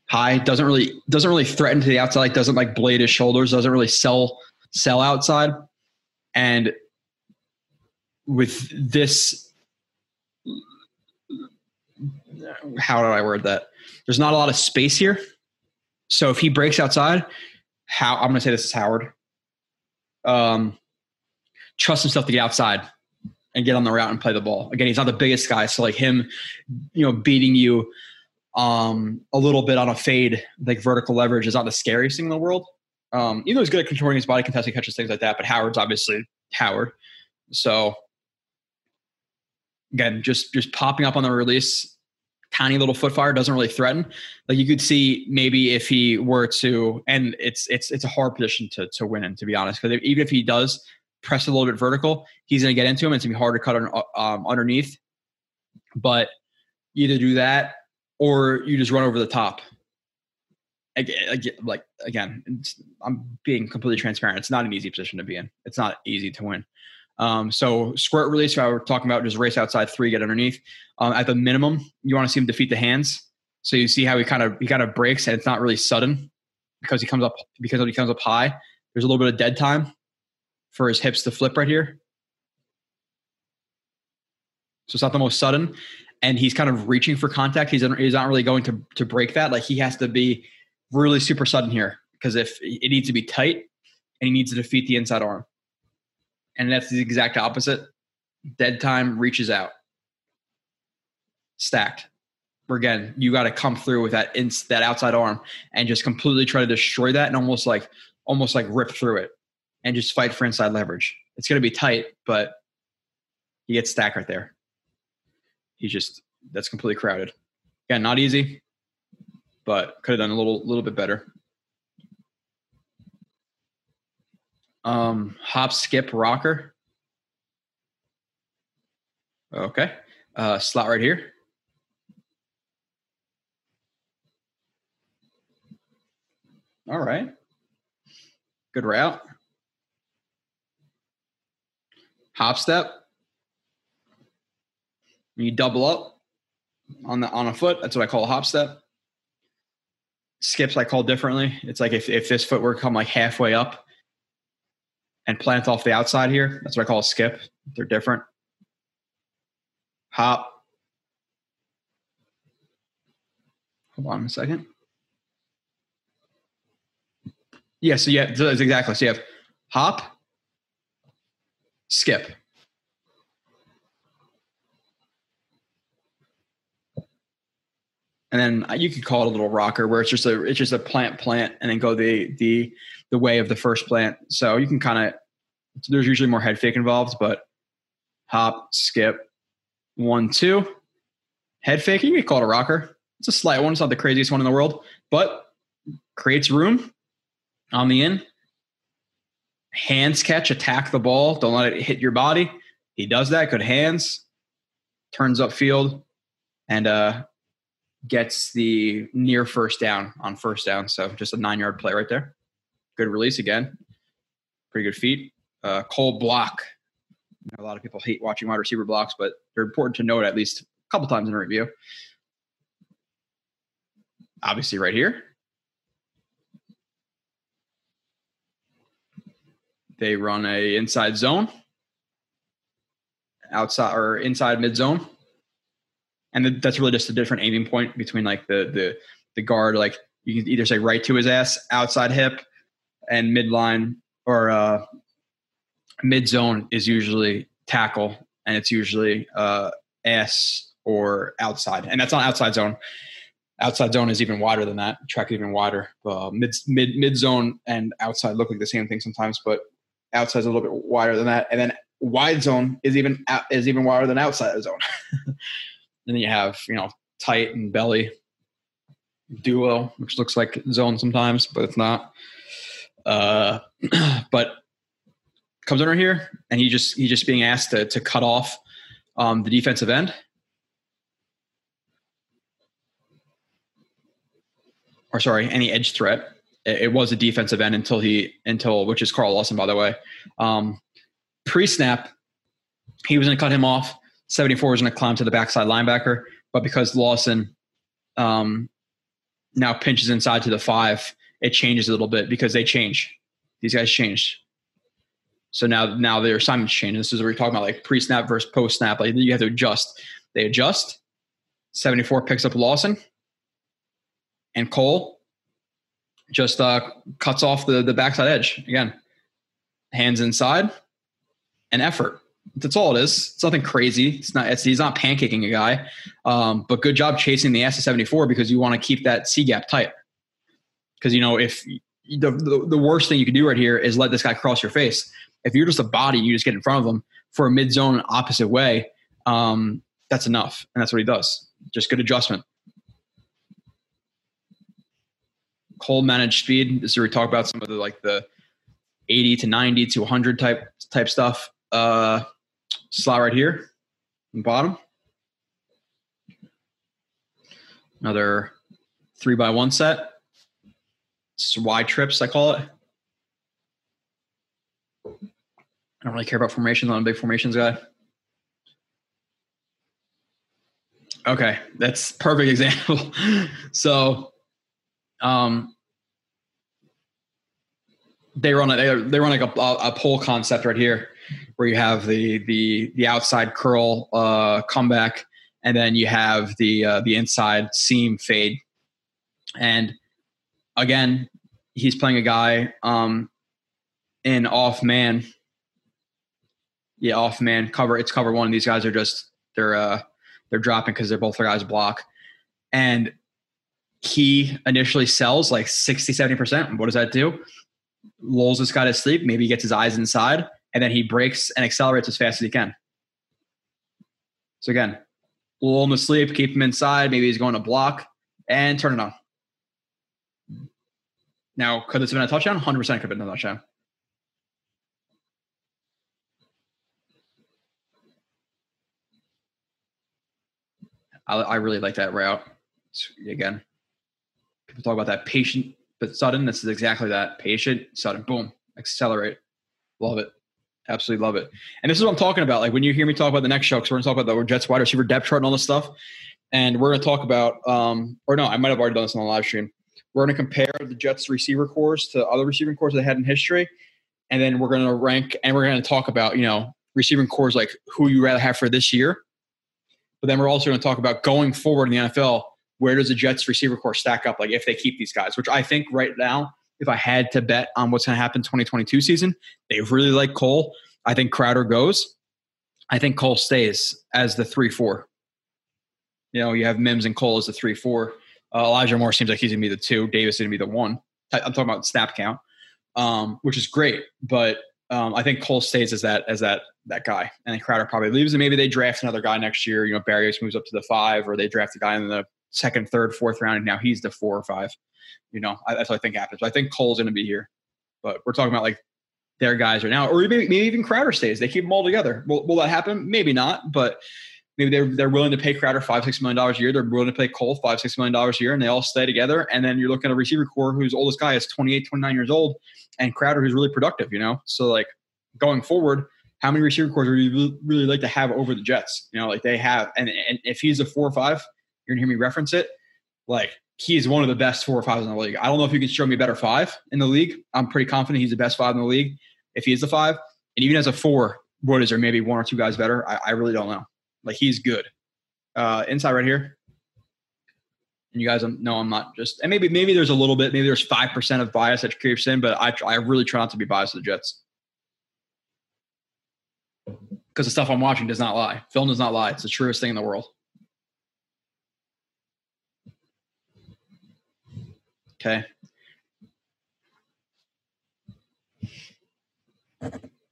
High doesn't really doesn't really threaten to the outside. Like doesn't like blade his shoulders. Doesn't really sell sell outside. And with this, how do I word that? There's not a lot of space here. So if he breaks outside, how I'm going to say this is Howard. Um, trust himself to get outside and get on the route and play the ball. Again, he's not the biggest guy, so like him, you know, beating you um, a little bit on a fade, like vertical leverage, is not the scariest thing in the world. Um, even though he's good at controlling his body, contesting catches, things like that. But Howard's obviously Howard, so again, just just popping up on the release, tiny little foot fire doesn't really threaten. Like you could see maybe if he were to, and it's it's it's a hard position to to win in, to be honest. Because even if he does press a little bit vertical, he's going to get into him. It's going to be hard to cut on, um, underneath. But either do that or you just run over the top. Again, like again, I'm being completely transparent. It's not an easy position to be in. It's not easy to win. Um, so squirt release, I we're talking about just race outside three, get underneath. Um, at the minimum, you want to see him defeat the hands. So you see how he kind of he kind of breaks, and it's not really sudden because he comes up because he comes up high. There's a little bit of dead time for his hips to flip right here. So it's not the most sudden, and he's kind of reaching for contact. He's he's not really going to to break that. Like he has to be really super sudden here because if it needs to be tight, and he needs to defeat the inside arm, and that's the exact opposite. Dead time reaches out, stacked. Again, you got to come through with that ins that outside arm and just completely try to destroy that and almost like almost like rip through it and just fight for inside leverage. It's going to be tight, but he gets stacked right there. He just that's completely crowded. Yeah, not easy, but could have done a little little bit better. Um, hop, skip, rocker. Okay, uh, slot right here. All right, good route. Hop step. You double up on the on a foot. That's what I call a hop step. Skips I call differently. It's like if, if this foot were to come like halfway up and plant off the outside here, that's what I call a skip. They're different. Hop. Hold on a second. Yeah, so yeah, exactly. So you have hop, skip. And then uh, you could call it a little rocker where it's just a it's just a plant plant and then go the the the way of the first plant. So you can kind of there's usually more head fake involved, but hop, skip, one, two, head fake. You could call it a rocker. It's a slight one. It's not the craziest one in the world, but creates room on the in hands catch, attack the ball. Don't let it hit your body. He does that. Good hands. Turns up field and uh, gets the near first down on first down. So just a nine yard play right there. Good release again. Pretty good feet. Uh, cold block. A lot of people hate watching wide receiver blocks, but they're important to note at least a couple times in a review. Obviously, right here. They run a inside zone, outside or inside mid zone, and that's really just a different aiming point between like the the the guard. Like you can either say right to his ass, outside hip, and midline, or uh, mid zone is usually tackle, and it's usually uh, ass or outside, and that's not outside zone. Outside zone is even wider than that. Track even wider. Uh, mid mid mid zone and outside look like the same thing sometimes, but outside is a little bit wider than that, and then wide zone is even is even wider than outside zone. and (laughs) then you have you know tight and belly duo, which looks like zone sometimes, but it's not. Uh, (clears throat) but comes under here, and he just he's just being asked to to cut off um, the defensive end. Or sorry, any edge threat. It, was a defensive end until he until which is Carl Lawson, by the way. Um, Pre snap, he was going to cut him off. 74 was going to climb to the backside linebacker, but because Lawson um, now pinches inside to the five, it changes a little bit because they change. These guys changed. So now, now their assignments change. This is what we're talking about, like pre-snap versus post-snap. Like you have to adjust. They adjust. 74 picks up Lawson, and Cole just uh, cuts off the the backside edge again. Hands inside, and effort. That's all it is. It's nothing crazy. It's not. It's, he's not pancaking a guy, um, but good job chasing the S of seventy four because you want to keep that C gap tight. Because you know if the, the the worst thing you can do right here is let this guy cross your face. If you're just a body, you just get in front of him for a mid zone opposite way. Um, that's enough, and that's what he does. Just good adjustment. Cole managed speed. Where we talk about some of the like the 80 to 90 to 100 type type stuff. Uh, slot right here, bottom. Another three by one set. It's Y trips, I call it. I don't really care about formations. I'm a big formations guy. Okay, that's perfect (laughs) example. so, um, they run a, they run like a, a pull concept right here, where you have the the the outside curl uh, comeback, and then you have the uh, the inside seam fade, and again, he's playing a guy um, in off man. Yeah, off man cover. It's cover one. These guys are just they're uh, they're dropping because they're both their guys block, and he initially sells like 60 70% what does that do lulls this guy to sleep. Maybe he gets his eyes inside, and then he breaks and accelerates as fast as he can. So again, lull him to sleep, keep him inside. Maybe he's going to block and turn it on. Now, could this have been a touchdown? 100% could have been a touchdown. I, I really like that route. It's, again, people talk about that patient but sudden, this is exactly that. Patient, sudden, boom, accelerate. Love it. Absolutely love it. And this is what I'm talking about. Like when you hear me talk about the next show, because we're going to talk about the Jets wide receiver depth chart and all this stuff. And we're going to talk about, um, or no, I might have already done this on the live stream. We're going to compare the Jets receiver corps to other receiving corps they had in history. And then we're going to rank and we're going to talk about, you know, receiving corps like who you rather have for this year. But then we're also going to talk about going forward in the NFL where does the Jets receiver corps stack up? Like if they keep these guys, which I think right now, if I had to bet on what's going to happen 2022 season, they really like Cole. I think Crowder goes. I think Cole stays as the three four. You know, you have Mims and Cole as the three four. Uh, Elijah Moore seems like he's going to be the two. Davis is going to be the one. I'm talking about snap count, um, which is great. But um, I think Cole stays as that as that that guy, and then Crowder probably leaves, and maybe they draft another guy next year. You know, Berrios moves up to the five, or they draft a guy in the second, third, fourth round, and now he's the four or five. You know, I, that's what I think happens. I think Cole's going to be here, but we're talking about like their guys right now, or maybe, maybe even Crowder stays. They keep them all together. Will, will that happen? Maybe not, but maybe they're they're willing to pay Crowder five six million dollars a year. They're willing to pay Cole five six million dollars a year, and they all stay together. And then you're looking at a receiver corps whose oldest guy is 28, 29 years old, and Crowder who's really productive. You know, so like going forward, how many receiver corps would you really like to have over the Jets? You know, like they have, and, and if he's a four or five, you're gonna hear me reference it. Like he is one of the best four or fives in the league. I don't know if you can show me a better five in the league. I'm pretty confident he's the best five in the league. If he is the five, and even as a four, what is there? Maybe one or two guys better. I, I really don't know. Like he's good. Uh, inside right here. And you guys know I'm not just, and maybe maybe there's a little bit, maybe there's five percent of bias that creeps in, but I I really try not to be biased to the Jets because the stuff I'm watching does not lie. Film does not lie. It's the truest thing in the world. Okay.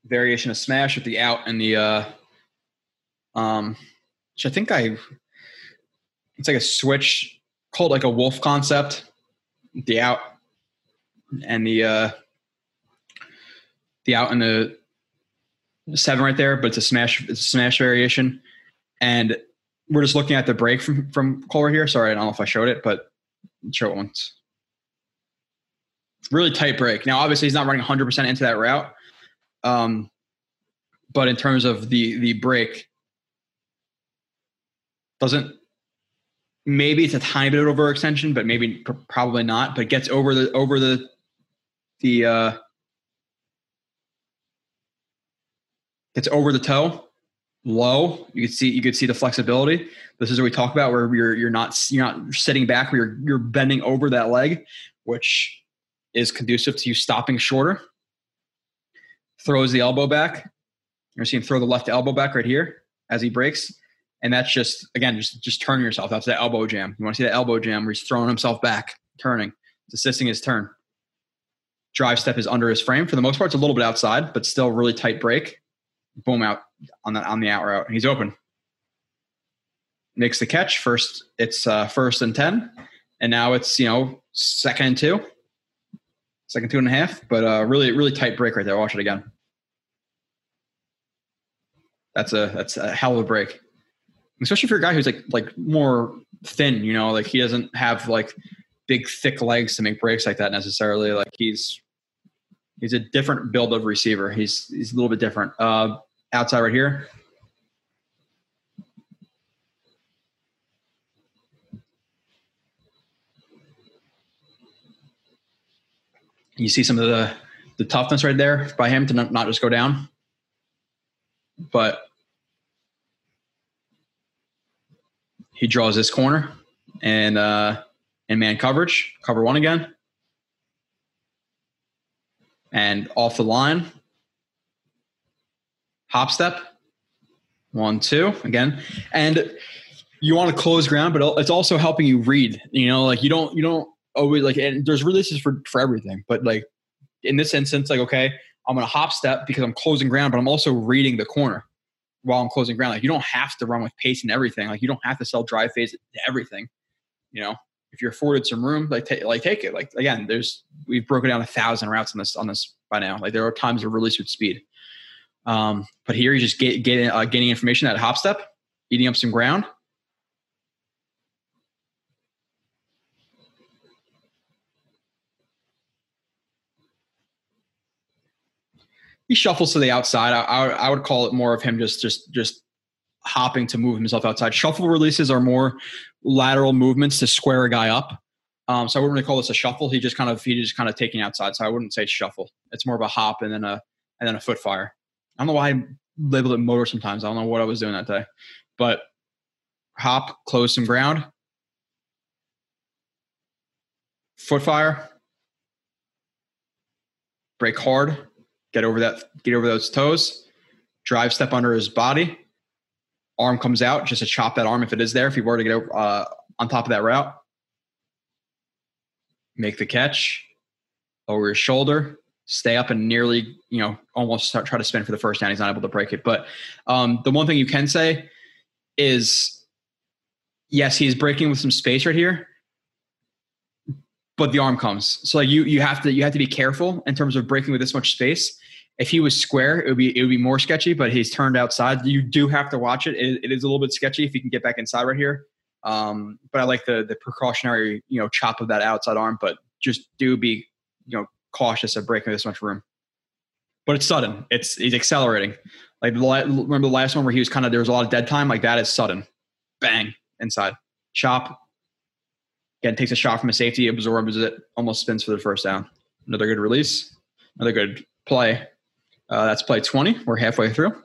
Variation of smash with the out and the uh um which I think I it's like a switch called like a wolf concept. The out and the uh the out and the seven right there, but it's a smash it's a smash variation. And we're just looking at the break from from Cole right here. Sorry, I don't know if I showed it, but show it once. Really tight break. Now, obviously, he's not running 100 percent into that route, um, but in terms of the the break, doesn't maybe it's a tiny bit of overextension, but maybe pr- probably not. But gets over the over the the uh, gets over the toe, low. You can see you could see the flexibility. This is what we talk about where you're you're not you're not sitting back, where you're you're bending over that leg, which is conducive to you stopping shorter. Throws the elbow back. You're seeing throw the left elbow back right here as he breaks. And that's just again, just just turn yourself. That's that elbow jam. You want to see that elbow jam where he's throwing himself back, turning, it's assisting his turn. Drive step is under his frame. For the most part, it's a little bit outside, but still really tight break boom out on the on the out route. He's open. Makes the catch. First, it's uh, first and ten, and now it's you know second and two, second two and a half. But uh, really, really tight break right there. Watch it again. That's a that's a hell of a break, especially for a guy who's like like more thin. You know, like he doesn't have like big thick legs to make breaks like that necessarily. Like he's He's a different build of receiver. He's he's a little bit different. Uh, outside right here. You see some of the the toughness right there by him to not, just go down. But he draws this corner and uh, and man coverage, cover one again and off the line. Hop step. One, two, again. And you want to close ground, but it's also helping you read. You know, like you don't, you don't always like, and there's releases for, for everything. But like in this instance, like, okay, I'm to hop step because I'm closing ground, but I'm also reading the corner while I'm closing ground. Like you don't have to run with pace and everything. Like you don't have to sell drive phase to everything. You know, if you're afforded some room, like take like take it. Like again, there's we've broken down a thousand routes on this on this by now. Like there are times of release with speed. Um, but here you just get, get uh, gaining information at hop step, eating up some ground. He shuffles to the outside. I, I, I would call it more of him just just just hopping to move himself outside. Shuffle releases are more lateral movements to square a guy up. Um, so I wouldn't really call this a shuffle. He just kind of he just kind of taking outside. So I wouldn't say shuffle. It's more of a hop and then a and then a foot fire. I don't know why I labeled it motor sometimes. I don't know what I was doing that day. But hop, close some ground. Foot fire. Break hard. Get over that, get over those toes. Drive step under his body arm comes out, just to chop that arm if it is there, if he were to get over, uh, on top of that route. Make the catch over his shoulder, stay up and nearly, you know, almost start, try to spin for the first down. He's not able to break it. But um, the one thing you can say is yes, he's breaking with some space right here, but the arm comes. So like you you have to you have to be careful in terms of breaking with this much space if he was square, it would be it would be more sketchy. But he's turned outside. You do have to watch it. It, it is a little bit sketchy if you can get back inside right here. Um, but I like the the precautionary you know chop of that outside arm. But just do be you know cautious of breaking this much room. but it's sudden. It's he's accelerating. Like remember the last one where he was kind of there was a lot of dead time. Like that is sudden. Bang inside chop. Again, takes a shot from a safety, absorbs it, almost spins for the first down. Another good release. Another good play. Uh, that's play 20. We're halfway through.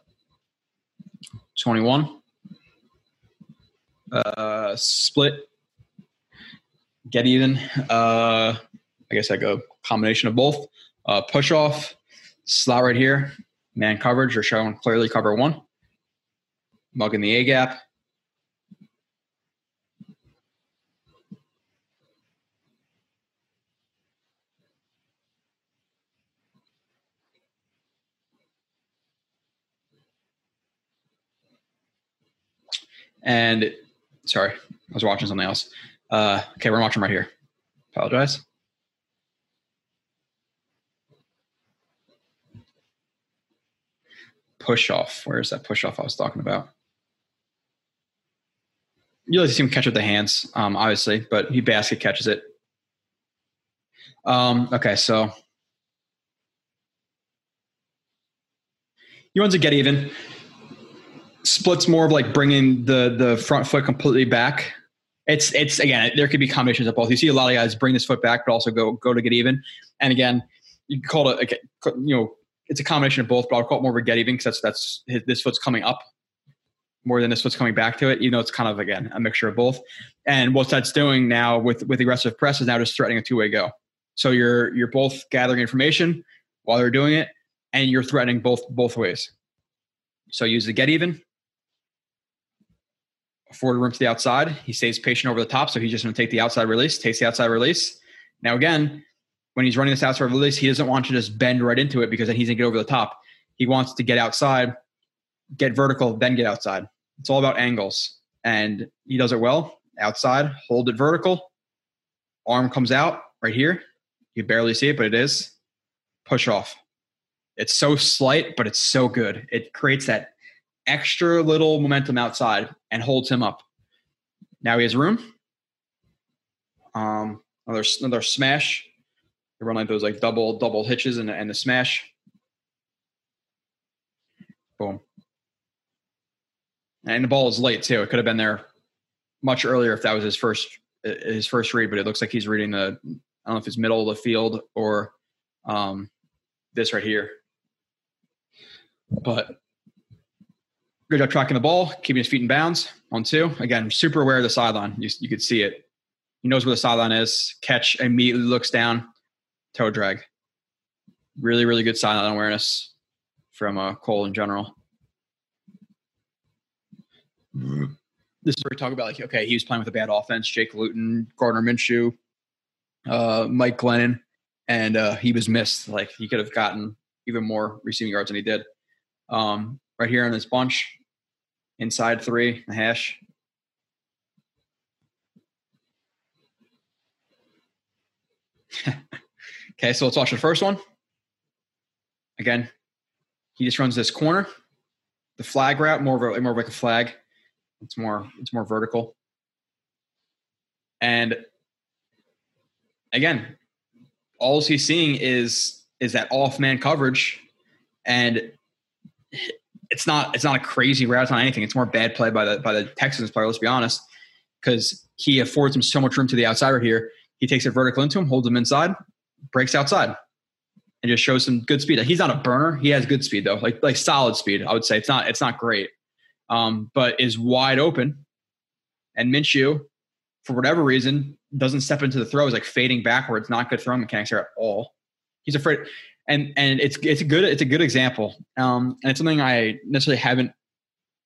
21. Uh, split. Get even. Uh, I guess I go combination of both. Uh, push off. Slot right here. Man coverage or showing clearly cover one. Mugging the A gap. And sorry, I was watching something else. Uh, okay, we're watching right here. Apologize. Push off. Where's that push off I was talking about? You like to see him catch with the hands, um, obviously, but he basket catches it. Um, okay, so he runs a get even splits more of like bringing the the front foot completely back. It's it's again there could be combinations of both. You see a lot of guys bring this foot back, but also go go to get even. And again, you call it a, you know it's a combination of both, but I'll call it more of a get even because that's that's this foot's coming up more than this foot's coming back to it. You know, it's kind of again a mixture of both. And what that's doing now with with aggressive press is now just threatening a two way go. So you're you're both gathering information while they're doing it, and you're threatening both both ways. So use the get even forward room to the outside. He stays patient over the top, so he's just going to take the outside release, takes the outside release. Now, again, when he's running this outside release, he doesn't want to just bend right into it because then he's going to get over the top. He wants to get outside, get vertical, then get outside. It's all about angles, and he does it well. Outside, hold it vertical. Arm comes out right here. You barely see it, but it is. Push off. It's so slight, but it's so good. It creates that extra little momentum outside and holds him up. Now he has room. Um, another another smash. They run like those like double double hitches and and the smash. Boom. And the ball is late too. It could have been there much earlier if that was his first his first read, but it looks like he's reading the I don't know if it's middle of the field or um, this right here. But Good job tracking the ball, keeping his feet in bounds on two. Again, super aware of the sideline. You, you could see it. He knows where the sideline is. Catch immediately looks down. Toe drag. Really, really good sideline awareness from uh, Cole in general. This is where we talk about like, okay, he was playing with a bad offense. Jake Luton, Gardner Minshew, uh, Mike Glennon, and uh, he was missed. Like he could have gotten even more receiving yards than he did. Um, right here in this bunch, inside three, the hash. (laughs) okay, so let's watch the first one. Again, he just runs this corner, the flag route, more of a, more of like a flag. It's more it's more vertical. And again, all he's seeing is is that off man coverage, and it's not it's not a crazy route on anything. It's more bad play by the by the Texans player. Let's be honest, because he affords him so much room to the outsider here. He takes it vertical into him, holds him inside, breaks outside, and just shows some good speed. He's not a burner. He has good speed though, like like solid speed. I would say it's not it's not great, um, but is wide open. And Minshew, for whatever reason, doesn't step into the throw. Is like fading backwards. Not good throwing mechanics here at all. He's afraid and and it's it's a good it's a good example, um, and it's something I necessarily haven't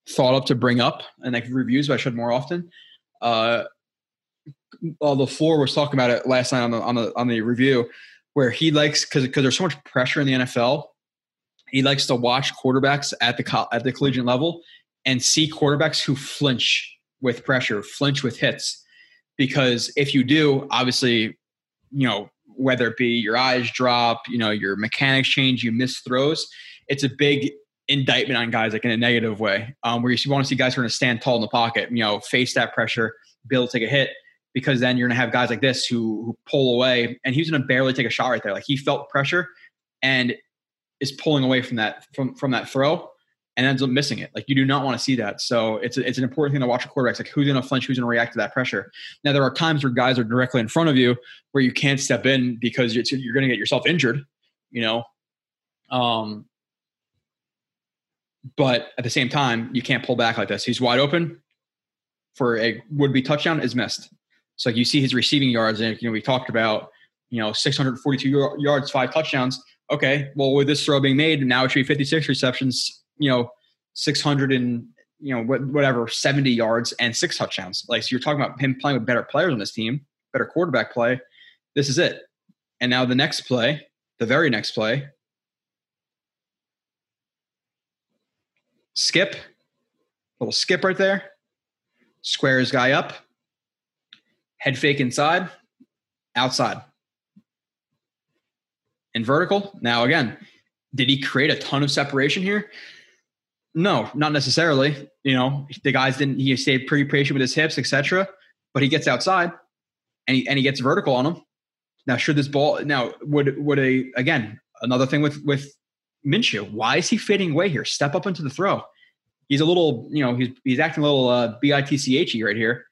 thought up to bring up and like reviews, but I should more often. Uh, the floor was talking about it last night on the on the on the review, where he likes because because there's so much pressure in the NFL, he likes to watch quarterbacks at the at the collegiate level and see quarterbacks who flinch with pressure, flinch with hits, because if you do, obviously, you know whether it be your eyes drop, you know, your mechanics change, you miss throws. It's a big indictment on guys, like in a negative way, um, where you want to see guys who are going to stand tall in the pocket, you know, face that pressure, be able to take a hit, because then you're going to have guys like this who, who pull away. And he's going to barely take a shot right there. Like he felt pressure, and is pulling away from that from from that throw and ends up missing it. Like you do not want to see that. So it's a, it's an important thing to watch a quarterback. like who's going to flinch, who's going to react to that pressure. Now there are times where guys are directly in front of you where you can't step in because you're, you're going to get yourself injured. You know, um, but at the same time, you can't pull back like this. He's wide open for a would be touchdown is missed. So like you see his receiving yards, and you know we talked about you know 642 yards, five touchdowns. Okay, well with this throw being made, now it should be 56 receptions, you know, 600 and you know whatever 70 yards and six touchdowns. Like so, you're talking about him playing with better players on this team, better quarterback play. This is it. And now the next play, the very next play, skip, little skip right there, squares guy up, head fake inside, outside. And vertical. Now again, did he create a ton of separation here? No, not necessarily. You know, the guys didn't. He stayed pretty patient with his hips, etc. But he gets outside, and he and he gets vertical on him. Now, should this ball now would would a again another thing with with Minshew? Why is he fading away here? Step up into the throw. He's a little, you know, he's he's acting a little uh, bitchy right here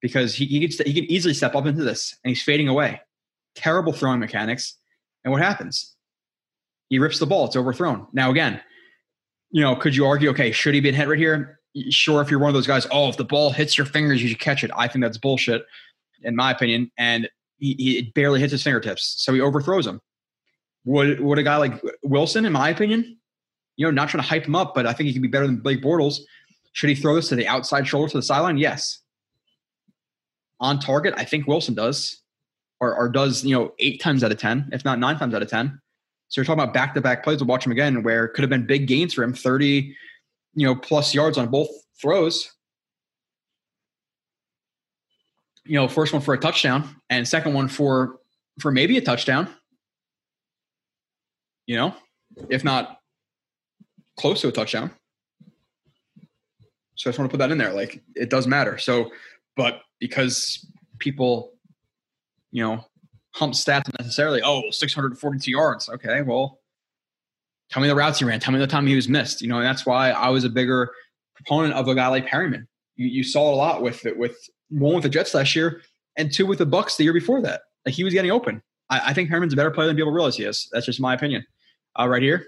because he he can, he can easily step up into this and he's fading away. Terrible throwing mechanics. And what happens? He rips the ball. It's overthrown. Now again, you know, could you argue, okay, should he been hit right here? Sure, if you're one of those guys, oh, if the ball hits your fingers, you should catch it. I think that's bullshit, in my opinion. And he, he barely hits his fingertips, so he overthrows him. Would would a guy like Wilson, in my opinion, you know, not trying to hype him up, but I think he could be better than Blake Bortles. Should he throw this to the outside shoulder to the sideline? Yes. On target, I think Wilson does, or, or does you know eight times out of ten, if not nine times out of ten. So you're talking about back to back plays. We'll watch him again, where could have been big gains for him, 30, you know, plus yards on both throws. You know, first one for a touchdown and second one for for maybe a touchdown. You know, if not close to a touchdown. So I just want to put that in there. Like it does matter. So, but because people, you know, hump stats necessarily. Oh, 642 yards. Okay, well, tell me the routes he ran. Tell me the time he was missed. You know, and that's why I was a bigger proponent of a guy like Perriman. You, you saw a lot with it, with one with the Jets last year, and two with the Bucs the year before that. Like he was getting open. I, I think Perriman's a better player than people realize he is. That's just my opinion. Uh, right here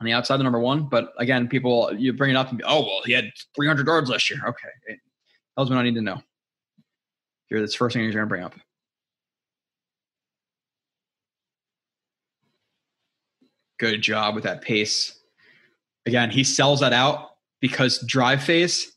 on the outside, the number one. But again, people you bring it up and be, oh well, he had 300 yards last year. Okay, that was what I need to know. Here, that's first thing you're going to bring up. Good job with that pace. Again, he sells that out because drive phase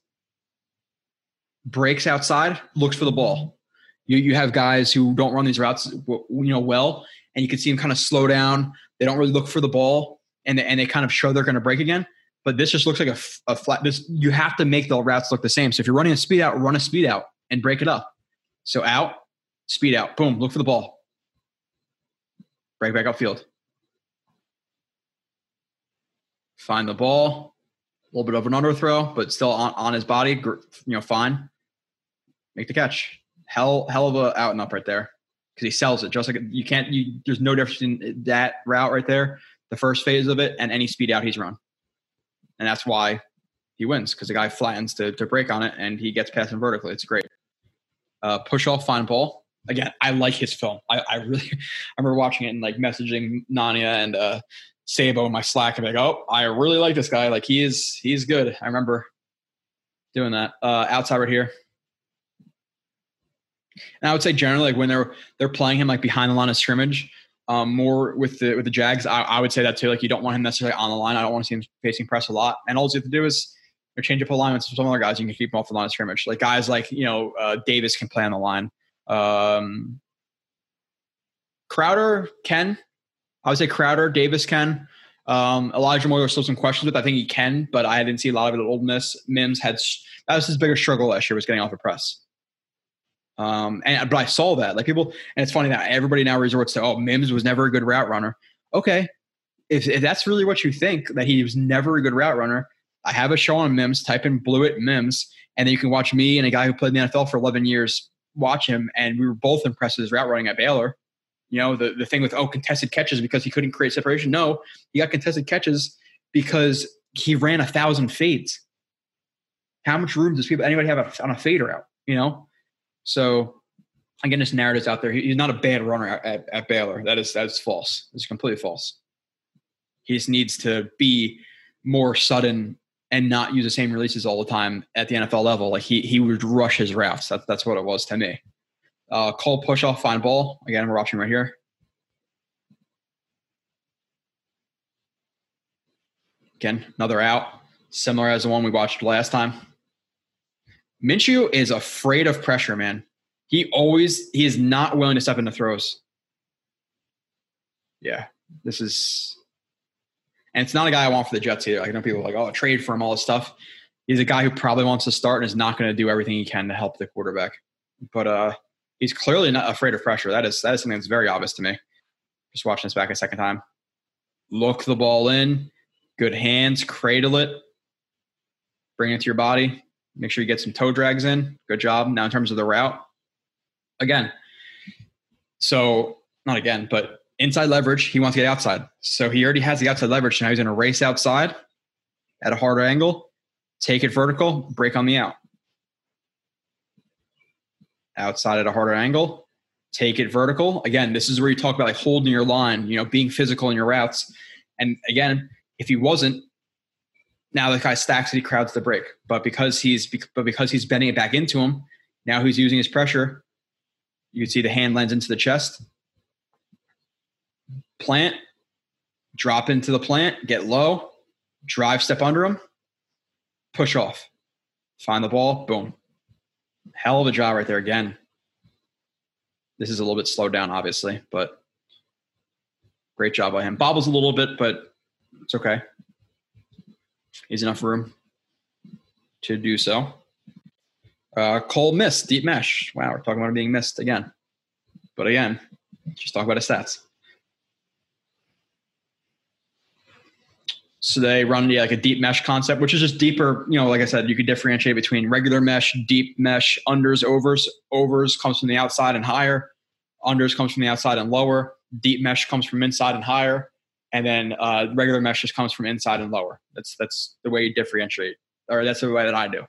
breaks outside, looks for the ball. You you have guys who don't run these routes, you know, well, and you can see them kind of slow down. They don't really look for the ball, and they, and they kind of show they're going to break again. But this just looks like a, a flat. This you have to make the routes look the same. So if you're running a speed out, run a speed out and break it up. So out, speed out, boom, look for the ball, break back upfield. Find the ball, a little bit of an underthrow, but still on, on his body, you know, fine. Make the catch. Hell, hell of a out and up right there because he sells it. Just like you can't, you, there's no difference in that route right there, the first phase of it, and any speed out he's run. And that's why he wins because the guy flattens to, to break on it and he gets past him vertically. It's great. Uh, push off, fine ball. Again, I like his film. I, I really, (laughs) I remember watching it and like messaging Nania and uh, Sabo in my Slack and be like, oh, I really like this guy. Like he is, he's good. I remember doing that. Uh, outside right here. And I would say generally, like when they're they're playing him like behind the line of scrimmage, um, more with the with the Jags, I, I, would say that too. Like you don't want him necessarily on the line. I don't want to see him facing press a lot. And all you have to do is change up alignments with some other guys. You can keep them off the line of scrimmage. Like guys like you know uh, Davis can play on the line. Um, Crowder can I would say Crowder, Davis can. Um, Elijah Moore, there's still some questions with. I think he can, but I didn't see a lot of it at Ole Miss. Mims had that was his biggest struggle last year was getting off the press. Um, and but I saw that like people, and it's funny that everybody now resorts to oh Mims was never a good route runner. Okay, if, if that's really what you think that he was never a good route runner, I have a show on Mims. Type in Blewett Mims, and then you can watch me and a guy who played in the NFL for 11 years watch him, and we were both impressed with his route running at Baylor You know, the, the thing with, oh, contested catches because he couldn't create separation. No, he got contested catches because he ran a thousand fades. How much room does people anybody have on a fader out? You know, so again, this narrative's out there. He's not a bad runner at, at, at Baylor. That is that's false. It's completely false. He just needs to be more sudden and not use the same releases all the time at the NFL level. Like he he would rush his routes. That's that's what it was to me. Uh, Cole push off, fine ball. Again, we're watching right here. Again, another out, similar as the one we watched last time. Minshew is afraid of pressure, man. He always he is not willing to step into throws. Yeah, this is, and it's not a guy I want for the Jets either. Like, I know people like, oh, trade for him, all this stuff. He's a guy who probably wants to start and is not going to do everything he can to help the quarterback. But uh, he's clearly not afraid of pressure. That is that is something that's very obvious to me. Just watching this back a second time. Look the ball in, good hands, cradle it, bring it to your body. Make sure you get some toe drags in. Good job. Now in terms of the route, again, so not again, but inside leverage, he wants to get outside. So he already has the outside leverage. Now he's going to race outside at a harder angle, take it vertical, break on the out outside at a harder angle, take it vertical. Again, this is where you talk about like holding your line, you know, being physical in your routes. And again, if he wasn't, now the guy stacks it, he crowds the break. But because he's but because he's bending it back into him, now he's using his pressure. You can see the hand lands into the chest. Plant, drop into the plant, get low, drive step under him, push off, find the ball, boom. Hell of a job right there again. This is a little bit slowed down, obviously, but great job by him. Bobbles a little bit, but it's okay. He's enough room to do so. Uh, Cole missed deep mesh. Wow, we're talking about him being missed again. But again, just talk about his stats. So they run yeah, like a deep mesh concept, which is just deeper. You know, like I said, you could differentiate between regular mesh, deep mesh, unders, overs. Overs comes from the outside and higher. Unders comes from the outside and lower. Deep mesh comes from inside and higher, and then uh, regular mesh just comes from inside and lower. That's that's the way you differentiate, or that's the way that I do.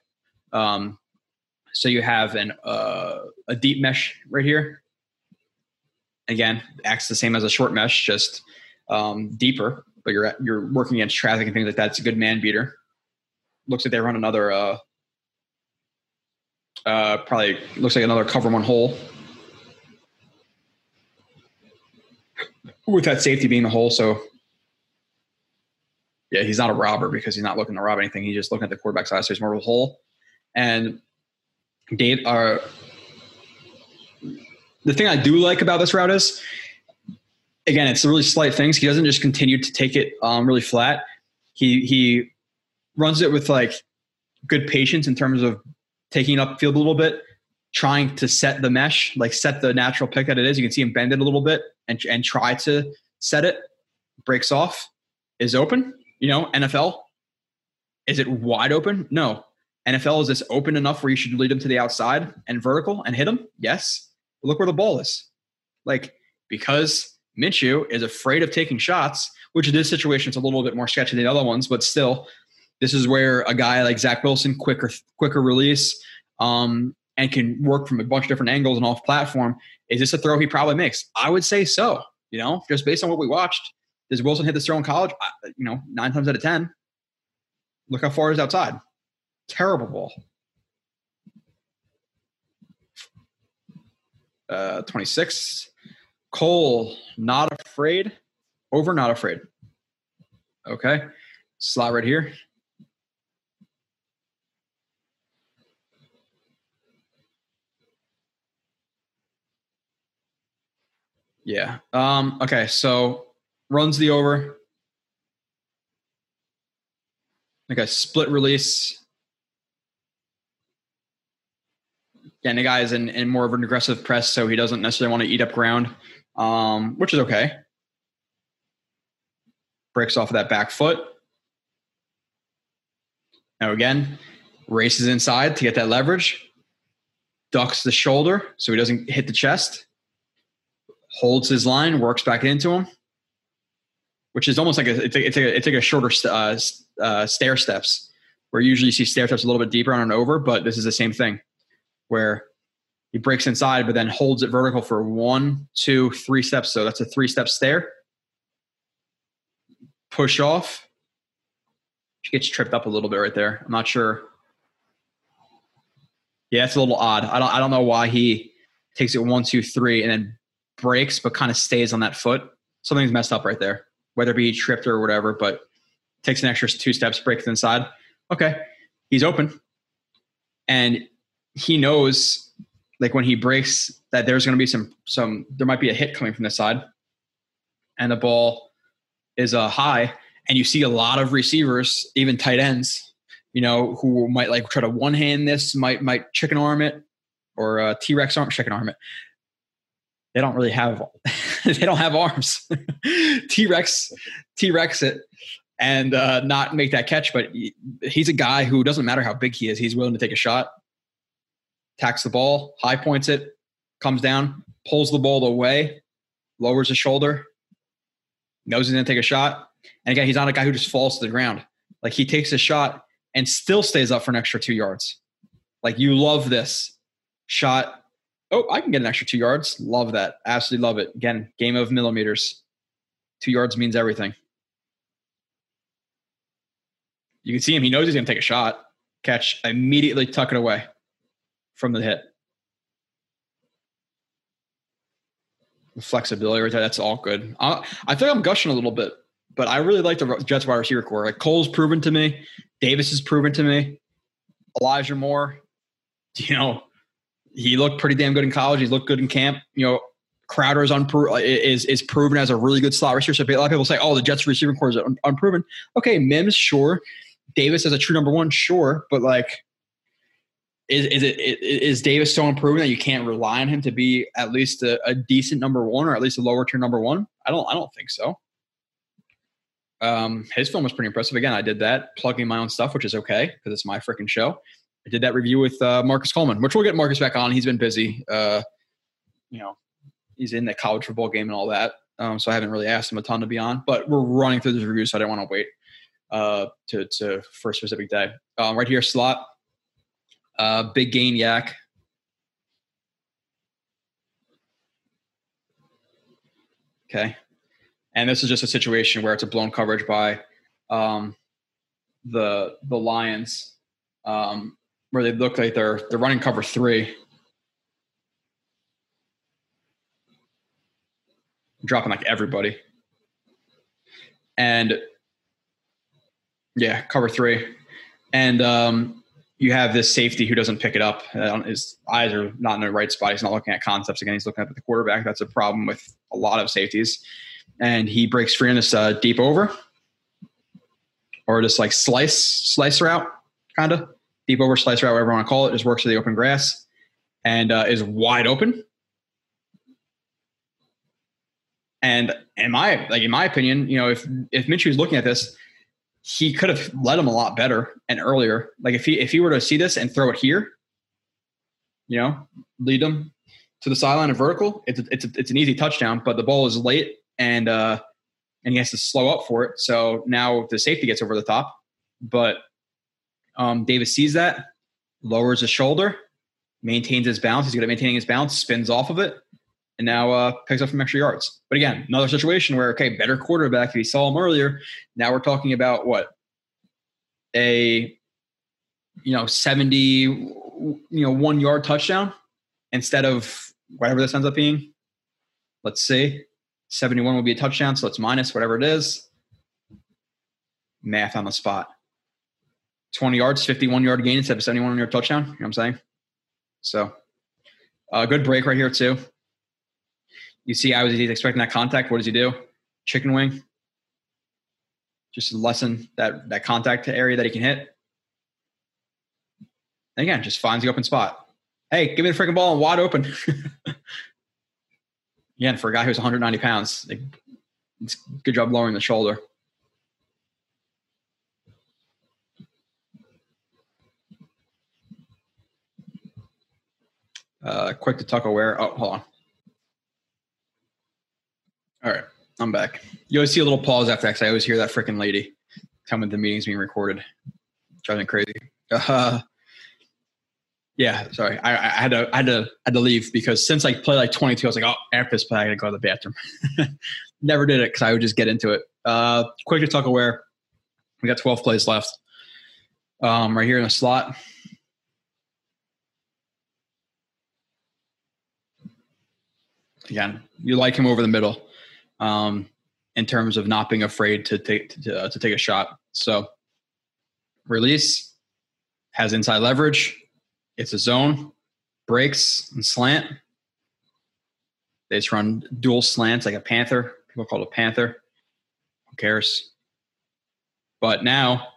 Um, so you have an uh, a deep mesh right here. Again, acts the same as a short mesh, just um, deeper but you're you're working against traffic and things like that. It's a good man beater. Looks like they run another uh, uh, probably looks like another cover one hole with that safety being the hole. So yeah, he's not a robber because he's not looking to rob anything. He's just looking at the quarterback side, so he's more of a hole. And Dave, uh, the thing I do like about this route is again, it's really slight things. He doesn't just continue to take it um, really flat. He he runs it with like good patience in terms of taking it upfield a little bit, trying to set the mesh, like set the natural pick that it is. You can see him bend it a little bit and and try to set it. Breaks off, is open. You know, NFL. Is it wide open? No. NFL is this open enough where you should lead him to the outside and vertical and hit him? Yes. But look where the ball is. Like because Minshew is afraid of taking shots, which in this situation is a little bit more sketchy than the other ones, but still, this is where a guy like Zach Wilson, quicker quicker release, um, and can work from a bunch of different angles and off platform. Is this a throw he probably makes? I would say so. You know, just based on what we watched, does Wilson hit this throw in college? You know, nine times out of ten. Look how far he's outside. Terrible ball. Uh, 26. Cole, not afraid. Over, not afraid. Okay. Slot right here. Yeah. Um, okay. So runs the over. Okay. Split release. Again, the guy is in, in more of an aggressive press, so he doesn't necessarily want to eat up ground um, which is okay. Breaks off of that back foot. Now again, races inside to get that leverage. Ducks the shoulder so he doesn't hit the chest. holds his line, works back into him, which is almost like a it's like, it's a, it's like a shorter uh, uh, stair steps, where usually you see stair steps a little bit deeper on and over, but this is the same thing, where he breaks inside, but then holds it vertical for one, two, three steps. So that's a three step stair. Push off. She gets tripped up a little bit right there. I'm not sure. Yeah, it's a little odd. I don't I don't know why he takes it one, two, three, and then breaks, but kind of stays on that foot. Something's messed up right there, whether it be tripped or whatever, but takes an extra two steps, breaks inside. Okay. He's open. And he knows like when he breaks that there's going to be some some there might be a hit coming from the side. And the ball is a uh, high and you see a lot of receivers even tight ends you know who might like try to one hand this might might chicken arm it or uh, t-rex arm chicken arm it. They don't really have (laughs) they don't have arms. (laughs) T-rex t-rex it and uh, not make that catch but he's a guy who doesn't matter how big he is he's willing to take a shot tacks the ball, high points it, comes down, pulls the ball away, lowers his shoulder, knows he's going to take a shot. And again, he's not a guy who just falls to the ground. Like he takes a shot and still stays up for an extra two yards. Like you love this shot. Oh, I can get an extra two yards. Love that. Absolutely love it. Again, game of millimeters. Two yards means everything. You can see him. He knows he's going to take a shot. Catch, immediately tuck it away from the hit. flexibility right there, that's all good. I, I think I'm gushing a little bit, but I really like the Jets wide receiver corps. Like Cole's proven to me, Davis is proven to me, Elijah Moore, (laughs) you know, he looked pretty damn good in college. He's looked good in camp. You know, Crowder is unpro- uh, is is proven as a really good slot receiver. So a lot of people say, "Oh, the Jets receiving corps is un- unproven." Okay, Mims, sure. Davis as a true number one, sure, but like is is it is Davis so improving that you can't rely on him to be at least a, a, decent number one or at least a lower tier number one? I don't I don't think so. Um, his film was pretty impressive. Again, I did that plugging my own stuff, which is okay because it's my freaking show. I did that review with uh, Marcus Coleman, which we'll get Marcus back on. He's been busy. Uh, you know, he's in the college football game and all that. Um, so I haven't really asked him a ton to be on, but we're running through this review, so I didn't want to wait uh, to to for a specific day. Um, right here, slot uh, big gain YAC. Okay. And this is just a situation where it's a blown coverage by um, the the Lions, um, where they look like they're they're running cover three. Dropping like everybody. And yeah, cover three. And um, you have this safety who doesn't pick it up. Uh, his eyes are not in the right spot. He's not looking at concepts again. He's looking at the quarterback. That's a problem with a lot of safeties. And he breaks free in this uh, deep over, or just like slice slice route, kind of deep over slice route, whatever you want to call it. Just works to the open grass and uh, is wide open. And in my like in my opinion, you know, if if Minshew is looking at this, he could have led him a lot better and earlier. Like if he if he were to see this and throw it here, you know, lead him to the sideline and vertical, it's a, it's a, it's an easy touchdown. But the ball is late and uh, and he has to slow up for it. So now the safety gets over the top. But um, Davis sees that, lowers his shoulder, maintains his balance. He's good at maintaining his balance, spins off of it, and now uh, picks up some extra yards. But again, another situation where okay, better quarterback. If you saw him earlier, now we're talking about what a you know seventy you know one yard touchdown instead of whatever this ends up being. Let's see, seventy one will be a touchdown, so let's minus whatever it is. Math on the spot. 20 yards, 51 yard gain instead of 71 yard touchdown. You know what I'm saying? So, a uh, good break right here, too. You see how he's expecting that contact. What does he do? Chicken wing. Just lessen that that contact area that he can hit. And again, just finds the open spot. Hey, give me the freaking ball and wide open. (laughs) again, for a guy who's 190 pounds, it's good job lowering the shoulder. Uh, quick to tuck aware. Oh, hold on. All right, I'm back. You always see a little pause after that I always hear that freaking lady tell me the meeting's being recorded. Driving me crazy. Uh, yeah, sorry. I, I had to I had to I had to leave because since I played like 22, I was like, oh, after this play, I gotta go to the bathroom. (laughs) Never did it because I would just get into it. Uh, quick to talk aware. We got 12 plays left. Um, right here in the slot. Again, you like him over the middle um, in terms of not being afraid to take to, uh, to take a shot. So release has inside leverage. It's a zone, breaks and slant. They just run dual slants like a panther. People call it a panther. Who cares? But now,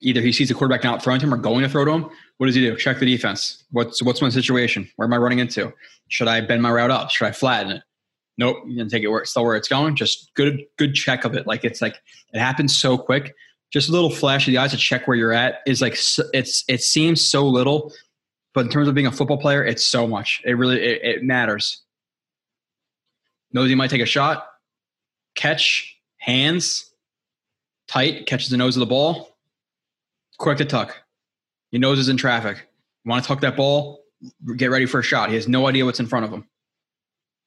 either he sees the quarterback not throwing to him or going to throw to him. What does he do? Check the defense. What's what's my situation? Where am I running into? Should I bend my route up? Should I flatten it? Nope. You take it where it's still where it's going. Just good good check of it. Like it's like it happens so quick. Just a little flash of the eyes to check where you're at is like it's it seems so little, but in terms of being a football player, it's so much. It really it, it matters. He might take a shot, catch, hands, tight, catches the nose of the ball, quick to tuck. Your nose is in traffic. You want to tuck that ball, get ready for a shot. He has no idea what's in front of him.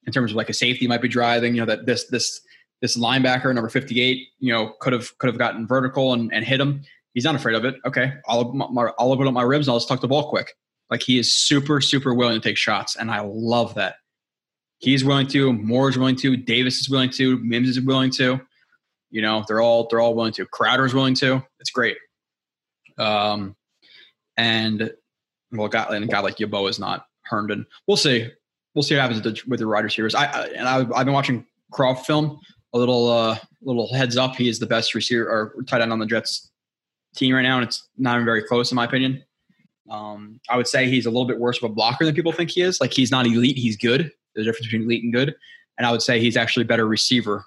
In terms of like a safety might be driving, you know, that this this this linebacker, number 58, you know, could have could have gotten vertical and, and hit him. He's not afraid of it. Okay. I'll my, I'll open up my ribs and I'll just tuck the ball quick. Like he is super, super willing to take shots. And I love that. He's willing to, Moore is willing to, Davis is willing to, Mims is willing to. You know, they're all they're all willing to. Crowder is willing to. It's great. Um, and well, got and a guy like Yeboah is not Herndon. We'll see. We'll see what happens with the, with the wide receivers. I, I and I, have been watching Kroft film. A little uh, little heads up. He is the best receiver or tight end on the Jets team right now, and it's not even very close in my opinion. Um, I would say he's a little bit worse of a blocker than people think he is. Like he's not elite, he's good. The difference between elite and good. And I would say he's actually a better receiver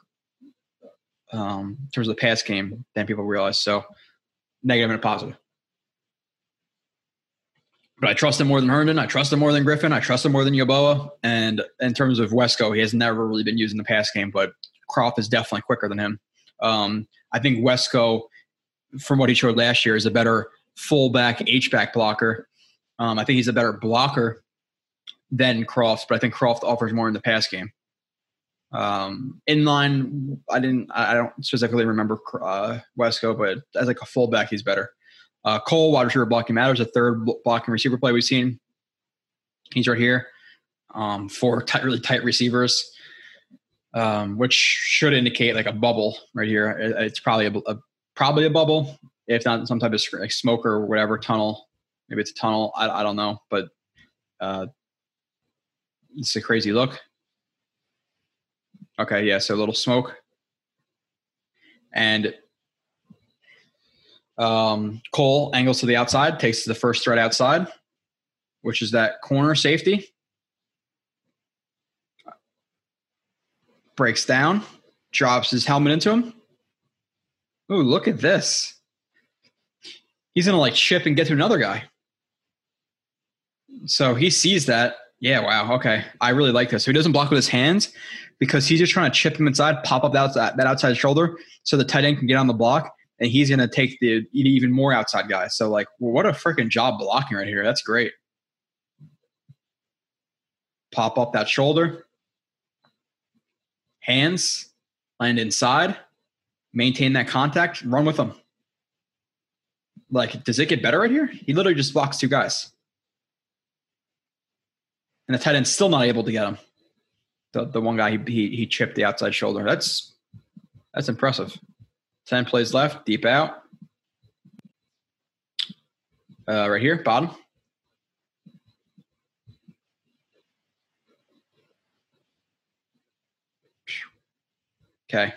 um, in terms of the pass game than people realize. So negative and a positive. But I trust him more than Herndon. I trust him more than Griffin. I trust him more than Yeboah. And in terms of Wesco, he has never really been used in the pass game, but Kroft is definitely quicker than him. Um, I think Wesco, from what he showed last year, is a better fullback H-back blocker. Um, I think he's a better blocker than Kroft, but I think Kroft offers more in the pass game. Um, inline, I didn't, I don't specifically remember uh, Wesco, but as like a fullback, he's better. Uh, Cole, wide receiver blocking matters, a third blocking receiver play we've seen. He's right here. Um, four tight, really tight receivers, um, which should indicate like a bubble right here. It, it's probably a, a, probably a bubble, if not some type of like smoke or whatever tunnel. Maybe it's a tunnel. I, I don't know, but uh, it's a crazy look. Okay, yeah, so a little smoke. And um, Cole angles to the outside, takes the first threat outside, which is that corner safety. Breaks down, drops his helmet into him. Ooh, look at this. He's gonna like chip and get to another guy. So he sees that. Yeah, wow. Okay. I really like this. So he doesn't block with his hands because he's just trying to chip him inside, pop up that outside, that outside shoulder so the tight end can get on the block and he's going to take the even more outside guy. So like, what a freaking job blocking right here. That's great. Pop up that shoulder, hands land inside, maintain that contact, run with them. Like, does it get better right here? He literally just blocks two guys, and the tight end's still not able to get him. The the one guy he he, he chipped the outside shoulder. That's that's impressive. 10 plays left, deep out. Uh, right here, bottom. Okay.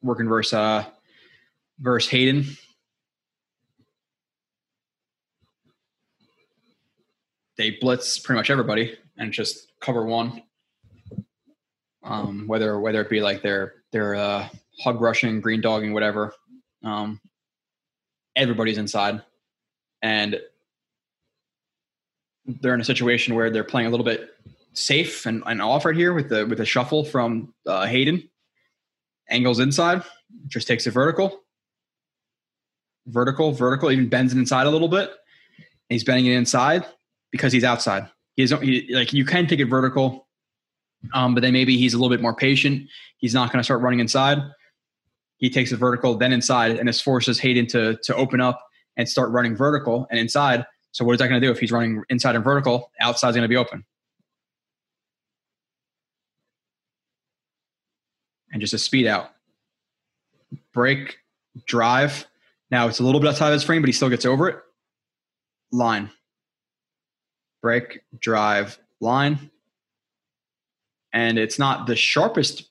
Working versus uh versus Hayden. They blitz pretty much everybody and just cover one. Um, whether whether it be like their their uh hug rushing, green dogging, whatever. Um, everybody's inside, and they're in a situation where they're playing a little bit safe and, and off right here with the with a shuffle from uh, Hayden. Angles inside, just takes it vertical, vertical, vertical. Even bends it inside a little bit. And he's bending it inside because he's outside. He's he, like you can take it vertical, um, but then maybe he's a little bit more patient. He's not going to start running inside. He takes it vertical, then inside, and this forces Hayden to to open up and start running vertical and inside. So what is that going to do if he's running inside and vertical? Outside's going to be open. And just a speed out. Break, drive. Now it's a little bit outside of his frame, but he still gets over it. Line. Break, drive, line. And it's not the sharpest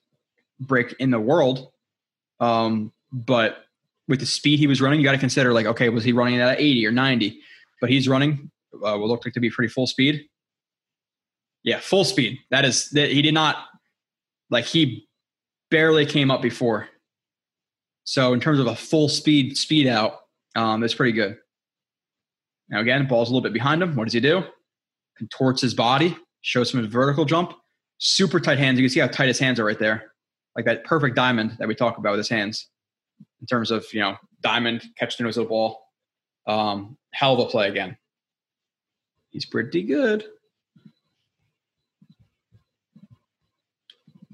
break in the world. Um, but with the speed he was running, you got to consider like, okay, was he running at 80 or 90? But he's running uh, what looked like to be pretty full speed. Yeah, full speed. That is that he did not like he barely came up before. So in terms of a full speed speed out, um, that's pretty good. Now again, ball's a little bit behind him. What does he do? Contorts his body, shows him a vertical jump. Super tight hands. You can see how tight his hands are right there, like that perfect diamond that we talk about with his hands. In terms of you know diamond, catch the nose of the ball. Um, hell of a play again. He's pretty good.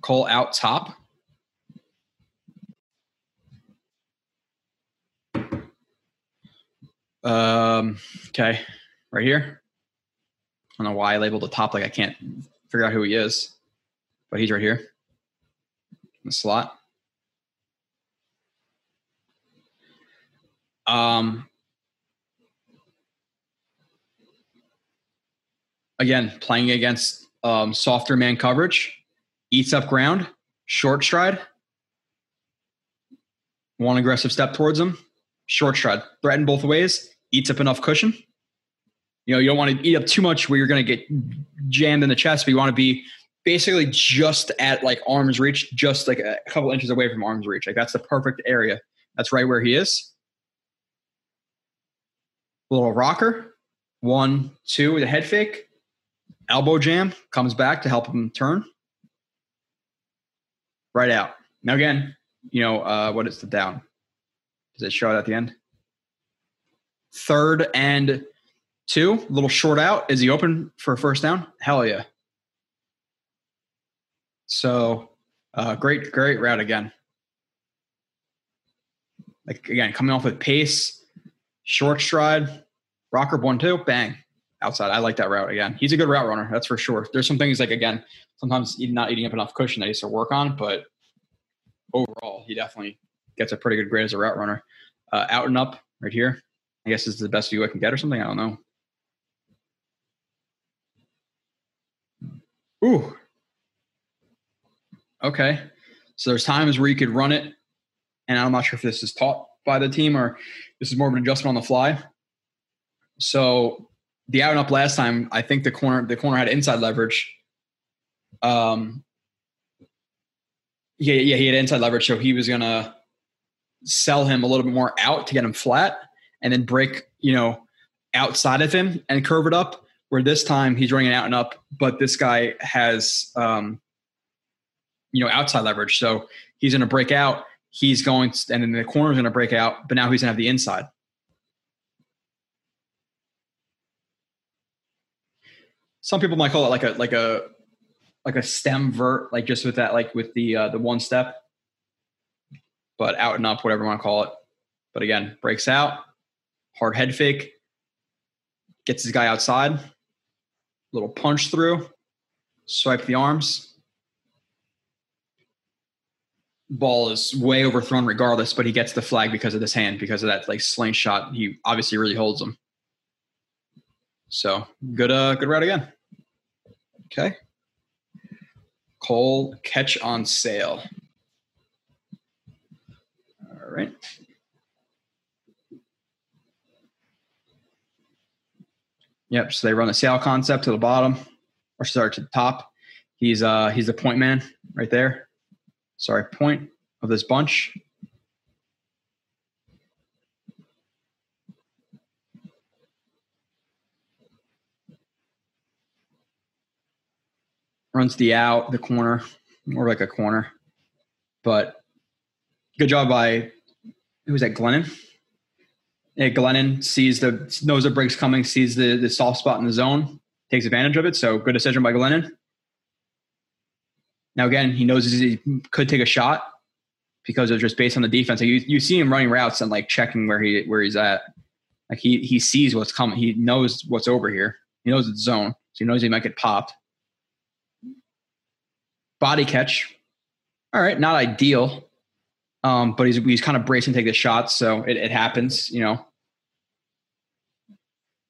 Cole out top. Um, okay, right here. I don't know why I labeled the top like I can't figure out who he is, but he's right here in the slot. Um, again, playing against um, softer man coverage, eats up ground, short stride, one aggressive step towards him, short stride, threaten both ways, eats up enough cushion. You know, you don't want to eat up too much where you're going to get jammed in the chest, but you want to be basically just at like arm's reach, just like a couple inches away from arm's reach. Like that's the perfect area. That's right where he is. Little rocker, one, two with a head fake, elbow jam, comes back to help him turn. Right out. Now again, you know, uh, what is the down? Does it show it at the end? Third and two, a little short out. Is he open for a first down? Hell yeah. So uh, great, great route again. Like again, coming off with pace, short stride, rocker one two, bang, outside. I like that route again. He's a good route runner, that's for sure. There's some things like again, sometimes not eating up enough cushion that he needs to work on, but overall, he definitely gets a pretty good grade as a route runner. Uh, out and up right here. I guess this is the best view I can get or something. I don't know. Ooh. Okay. So there's times where you could run it, and I'm not sure if this is taught by the team or this is more of an adjustment on the fly. So the out and up last time, I think the corner the corner had inside leverage. Um, yeah, yeah, he had inside leverage, so he was gonna sell him a little bit more out to get him flat, and then break, you know, outside of him and curve it up. Where this time he's running out and up, but this guy has, um, you know, outside leverage, so he's gonna break out. He's going, to, and then the corner is gonna break out, but now he's gonna have the inside. some people might call it like a like a like a stem vert, like just with that, like with the uh, the one step, but out and up, whatever you want to call it. But again, breaks out, hard head fake, gets his guy outside, little punch through, swipe the arms. Ball is way overthrown regardless, but he gets the flag because of this hand, because of that like slingshot. He obviously really holds him. So good, uh, good route again. Okay. Cole catch on sail. All right. Yep. So they run the sail concept to the bottom, or start to the top. He's uh he's the point man right there. Sorry, point of this bunch. runs the out, the corner, more like a corner. But good job by who's that? Glennon. Glennon sees the knows the break's coming, sees the the soft spot in the zone, takes advantage of it. So good decision by Glennon. Now again, he knows he could take a shot because of just based on the defense. Like you you see him running routes and like checking where he where he's at. Like he he sees what's coming. He knows what's over here. He knows it's zone, so he knows he might get popped. Body catch. All right, not ideal. Um, but he's he's kind of bracing to take the shot, so it, it happens, you know.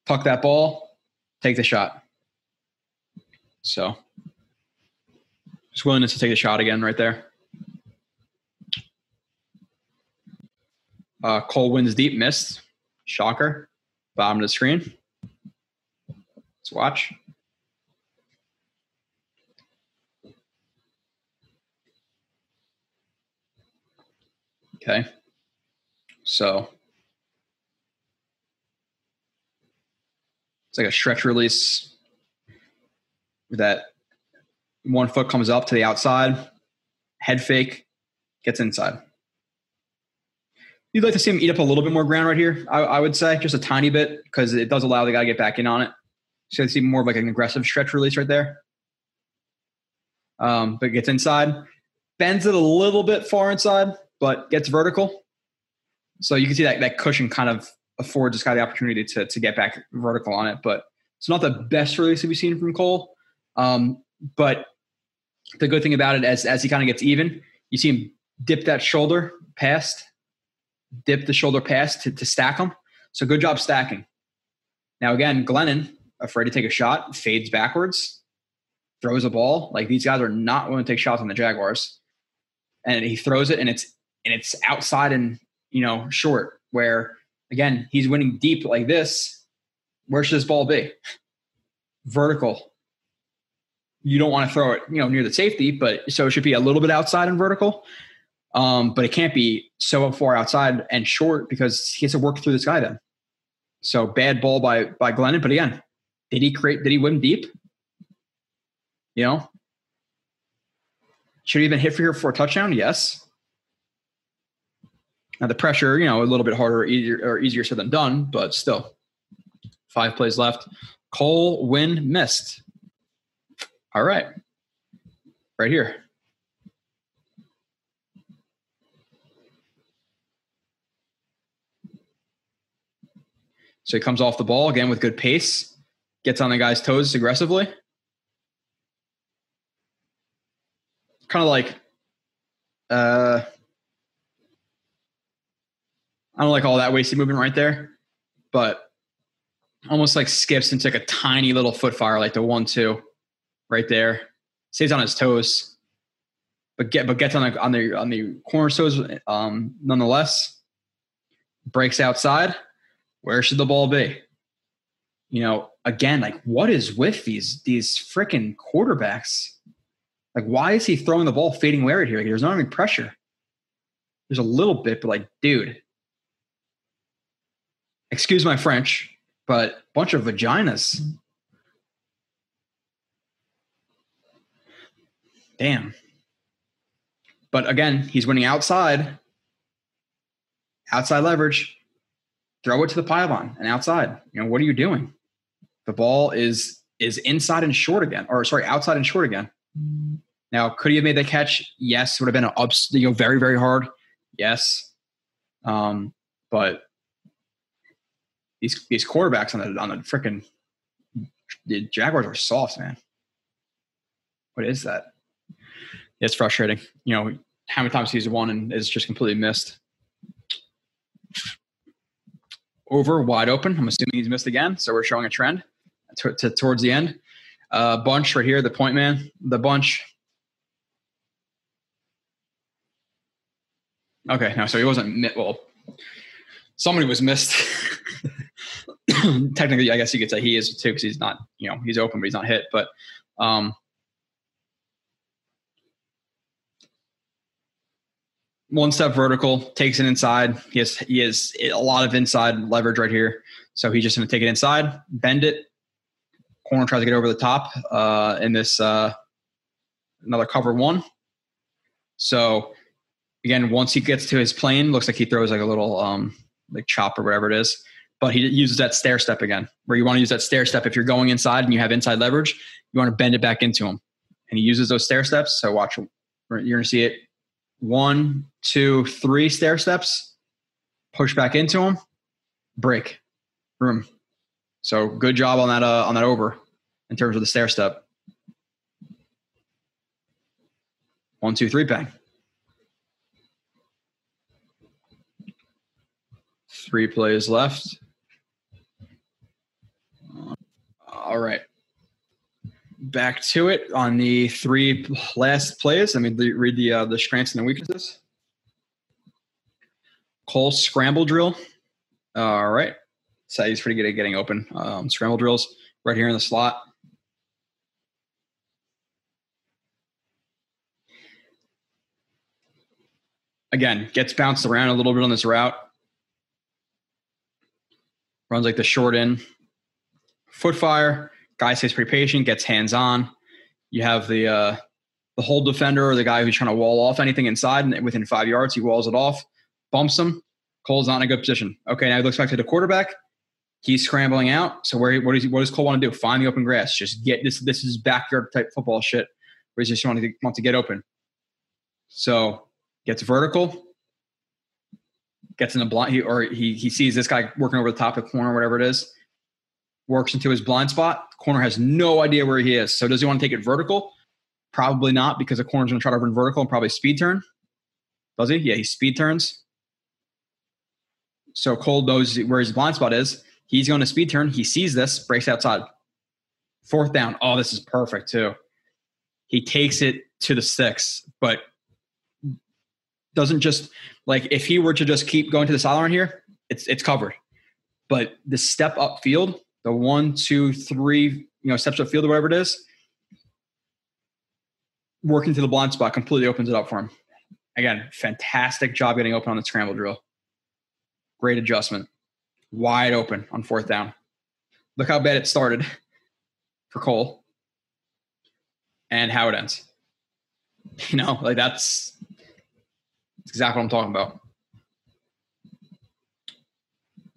Puck that ball, take the shot. So just willingness to take the shot again right there. Uh, Cole wins deep, missed. Shocker. Bottom of the screen. Let's watch. Okay. So it's like a stretch release that one foot comes up to the outside, head fake, gets inside. You'd like to see him eat up a little bit more ground right here, I, I would say, just a tiny bit, because it does allow the guy to get back in on it. So you see more of like an aggressive stretch release right there. Um, but gets inside, bends it a little bit far inside, but gets vertical. So you can see that that cushion kind of affords this guy the opportunity to to get back vertical on it. But it's not the best release that we've seen from Cole. Um, but the good thing about it, as as he kind of gets even, you see him dip that shoulder past, dip the shoulder past to, to stack him. So good job stacking. Now again, Glennon, afraid to take a shot, fades backwards, throws a ball. Like these guys are not willing to take shots on the Jaguars. And he throws it and it's and it's outside and you know short where again he's winning deep like this. Where should this ball be? Vertical you don't want to throw it, you know, near the safety, but so it should be a little bit outside and vertical. Um, but it can't be so far outside and short because he has to work through this guy then. So bad ball by by Glennon. But again, did he create? Did he win deep? You know, should he have been hit for here for a touchdown? Yes. Now the pressure, you know, a little bit harder, easier or easier said than done, but still, five plays left. Cole win missed. All right. Right here. So he comes off the ball again with good pace, gets on the guy's toes aggressively. Kind of like, uh, I don't like all that wasted movement right there, but almost like skips into took a tiny little foot fire, like the one two right there. Stays on his toes, but get but gets on the on the on the corner toes um, nonetheless. Breaks outside. Where should the ball be? You know, again, like what is with these these freaking quarterbacks? Like, why is he throwing the ball fading away here? Like, there's not any pressure. There's a little bit, but like, dude, excuse my French, but bunch of vaginas. Damn. But again, he's winning outside. Outside leverage. Throw it to the pylon and outside. You know, what are you doing? The ball is is inside and short again, or sorry, outside and short again. Now, could he have made that catch? Yes. Would have been an ups, you know, very, very hard. Yes. Um, but these these quarterbacks on the on the freaking the Jaguars are soft, man. What is that? it's frustrating. You know, how many times he's won and is just completely missed. Over wide open. I'm assuming he's missed again. So we're showing a trend to, to, towards the end. Uh, bunch right here, the point man, the bunch. Okay, no, so he wasn't well. Somebody was missed. (laughs) (clears throat) Technically, I guess you could say he is too because he's not, you know, he's open but he's not hit. But um, one step vertical, takes it inside. He has he has a lot of inside leverage right here. So he's just going to take it inside, bend it. Corner tries to get over the top uh, in this uh, another cover one. So again, once he gets to his plane, looks like he throws like a little um like chop or whatever it is. But he uses that stair step again, where you want to use that stair step if you're going inside and you have inside leverage, you want to bend it back into him. And he uses those stair steps. So watch, you're going to see it one, two, three stair steps, push back into him, break, room. So good job on that uh, on that over in terms of the stair step. One, two, three, bang. Three plays left. All right. Back to it on the three last plays. Let me read the uh, the strengths and the weaknesses. Cole scramble drill. All right. So he's pretty good at getting open. Um, scramble drills right here in the slot. Again, gets bounced around a little bit on this route. Runs like the short in. Foot fire. Guy stays pretty patient, gets hands on. You have the uh, the hold defender or the guy who's trying to wall off anything inside, and within five yards, he walls it off, bumps him. Cole's not in a good position. Okay, now he looks back to the quarterback. He's scrambling out. So where what does what does Cole want to do? Find the open grass. Just get this. This is backyard type football shit. Where he just want to want to get open. So gets vertical. Gets in the blind, he, or he he sees this guy working over the top of the corner, whatever it is. Works into his blind spot. Corner has no idea where he is. So does he want to take it vertical? Probably not, because the corner's going to try to run vertical and probably speed turn. Does he? Yeah, he speed turns. So Cole knows where his blind spot is. He's going to speed turn. He sees this, breaks outside. Fourth down. Oh, this is perfect too. He takes it to the six, but doesn't just like if he were to just keep going to the sideline here, it's it's covered. But the step up field, the one, two, three, you know, steps up field or whatever it is, working to the blind spot completely opens it up for him. Again, fantastic job getting open on the scramble drill. Great adjustment. Wide open on fourth down. Look how bad it started for Cole and how it ends. (laughs) You know, like that's, that's exactly what I'm talking about.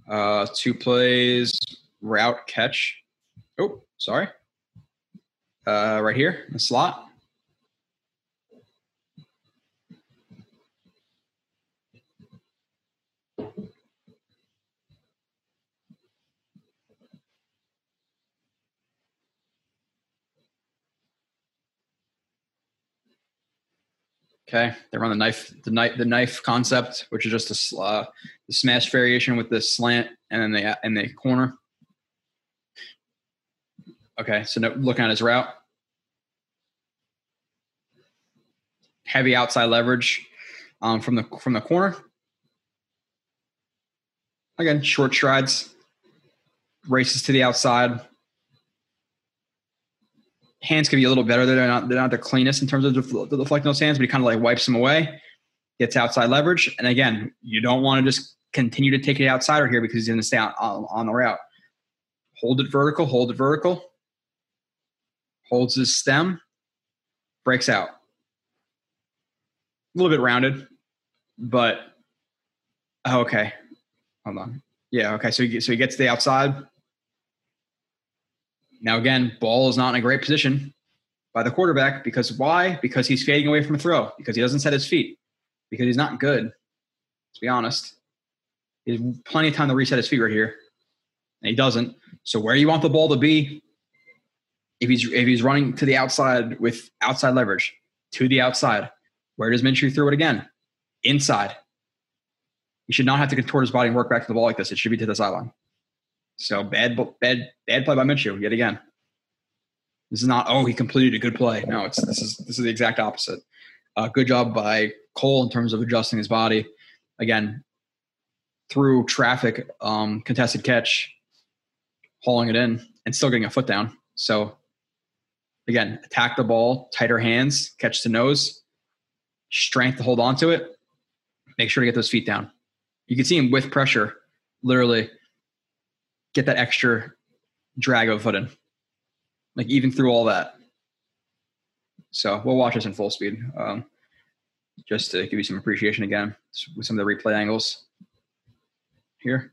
Uh, two plays, route catch. Oh, sorry. Uh, right here, in the slot. Okay, they run the knife, the knife, the knife concept, which is just a uh, the smash variation with the slant and then the in the corner. Okay, so no, looking at his route, heavy outside leverage um, from the from the corner. Again, short strides, races to the outside, hands can be a little better. They're not they're not the cleanest in terms of deflecting those hands, but he kind of like wipes them away, gets outside leverage, and again, you don't want to just continue to take it outsider here because he's going to stay on, on, on the route. Hold it vertical, hold it vertical. Holds his stem, breaks out. A little bit rounded, but oh, okay. Hold on. Yeah, okay. So he, so he gets the outside, now, again, ball is not in a great position by the quarterback because why? Because he's fading away from a throw, because he doesn't set his feet, because he's not good, to be honest. He has plenty of time to reset his feet right here, and he doesn't. So, where do you want the ball to be if he's if he's running to the outside with outside leverage to the outside? Where does Minshew throw it again? Inside. He should not have to contort his body and work back to the ball like this. It should be to the sideline. So bad, bad, bad play by Minshew yet again. This is not oh he completed a good play. No, it's this is this is the exact opposite. Uh, good job by Cole in terms of adjusting his body. Again, through traffic, um, contested catch, hauling it in, and still getting a foot down. So again, attack the ball, tighter hands, catch the nose, strength to hold on to it. Make sure to get those feet down. You can see him with pressure, literally get that extra drag of foot in. Like even through all that. So we'll watch this in full speed, um, just to give you some appreciation again with some of the replay angles here.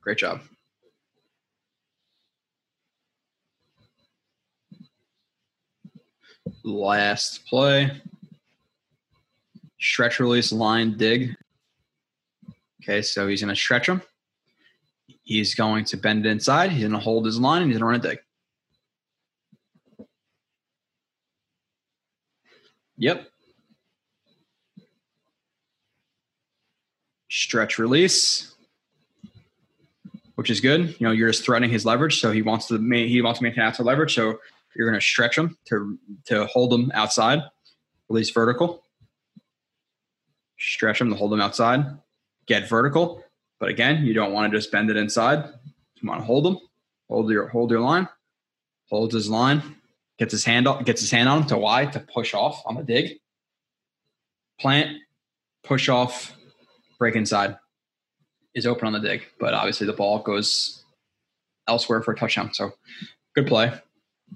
Great job. Last play. Stretch release line dig. Okay, so he's going to stretch him. He's going to bend it inside. He's going to hold his line and he's going to run a dig. Yep. Stretch release, which is good. You know, you're just threatening his leverage, so he wants to he wants to maintain outside leverage. So you're going to stretch him to to hold him outside. Release vertical. Stretch him to hold him outside. Get vertical, but again, you don't want to just bend it inside. You want to hold him. Hold your hold your line. Holds his line. Gets his hand up. Gets his hand on him to why to push off on the dig. Plant. Push off. Break inside. Is open on the dig, but obviously the ball goes elsewhere for a touchdown. So good play.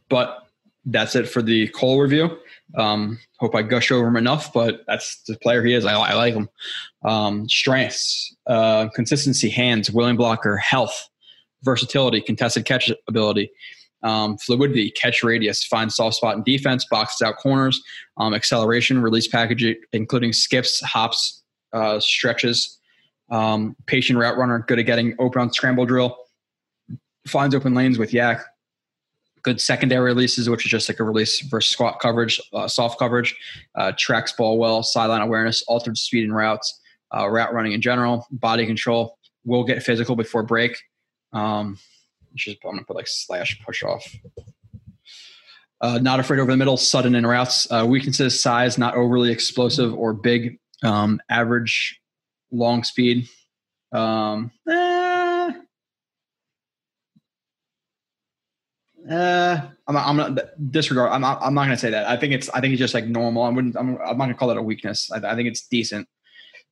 But that's it for the Cole review. Um, hope I gush over him enough, but that's the player he is. I, I like him. Um, strengths, uh, consistency, hands, willing blocker, health, versatility, contested catch ability, um, fluidity, catch radius, find soft spot in defense, boxes out corners, um, acceleration, release package, including skips, hops, uh, stretches, um, patient route runner, good at getting open on scramble drill, finds open lanes with YAC. good secondary releases, which is just like a release versus squat coverage, uh, soft coverage, uh, tracks ball well, sideline awareness, altered speed and routes, uh, route running in general, body control, will get physical before break. Um, just, I'm gonna put like slash push off. Uh, not afraid over the middle, sudden in routes. Uh, weaknesses: size, not overly explosive or big. Um, average, long speed. Um, eh, Uh, I'm not, I'm not disregard. I'm not, I'm not going to say that. I think it's, I think it's just like normal. I wouldn't, I'm, I'm not going to call that a weakness. I, I, think it's decent,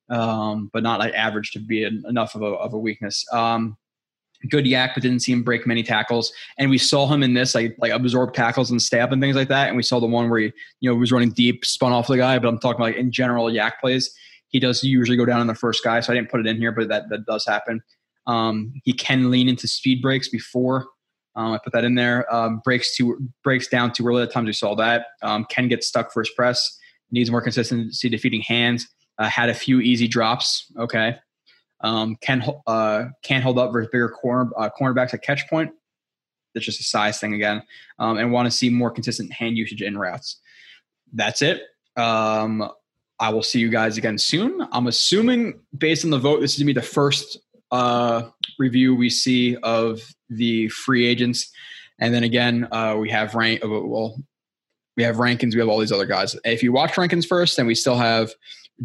um, but not like average to be an, enough of a, of a weakness. Um, good YAC, but didn't see him break many tackles. And we saw him in this, like, like absorb tackles and stay up and things like that. And we saw the one where he, you know, was running deep, spun off the guy, but I'm talking like in general YAC plays. He does usually go down in the first guy. So I didn't put it in here, but that, that does happen. Um, he can lean into speed breaks before um, I put that in there. Um, breaks to breaks down too early. At times we saw that. Um, can get stuck first press. Needs more consistency defeating hands. Uh, had a few easy drops. Okay. Um, can uh, can't hold up versus bigger corner uh, cornerbacks at catch point. That's just a size thing again. Um, and want to see more consistent hand usage in routes. That's it. Um, I will see you guys again soon. I'm assuming based on the vote, this is gonna be the first uh, review we see of the free agents, and then again uh, we have rank. Uh, well, we have Rankins. We have all these other guys. If you watch Rankins first, then we still have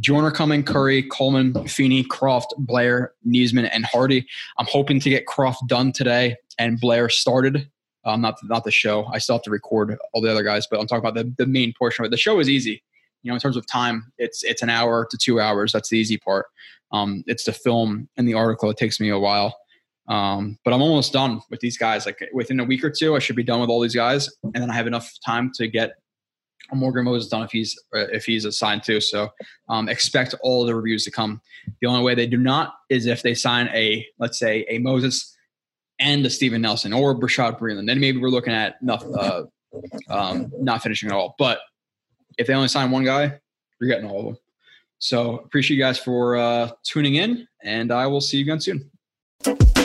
Joyner coming, Curry, Coleman, Feeney, Kroft, Blair, Niesman, and Hardy. I'm hoping to get Kroft done today and Blair started. Um, not not the show. I still have to record all the other guys, but I'm talking about the, the main portion of it. The show is easy. You know, in terms of time, it's it's an hour to two hours. That's the easy part. Um, it's the film and the article. It takes me a while. Um, but I'm almost done with these guys. Like within a week or two, I should be done with all these guys, and then I have enough time to get Morgan Moses done if he's uh, if he's assigned to. So um, expect all the reviews to come. The only way they do not is if they sign a let's say a Moses and a Steven Nelson or Bashaud Breeland. Then maybe we're looking at not uh, um, not finishing at all. But if they only sign one guy, you're getting all of them. So appreciate you guys for uh, tuning in, and I will see you again soon.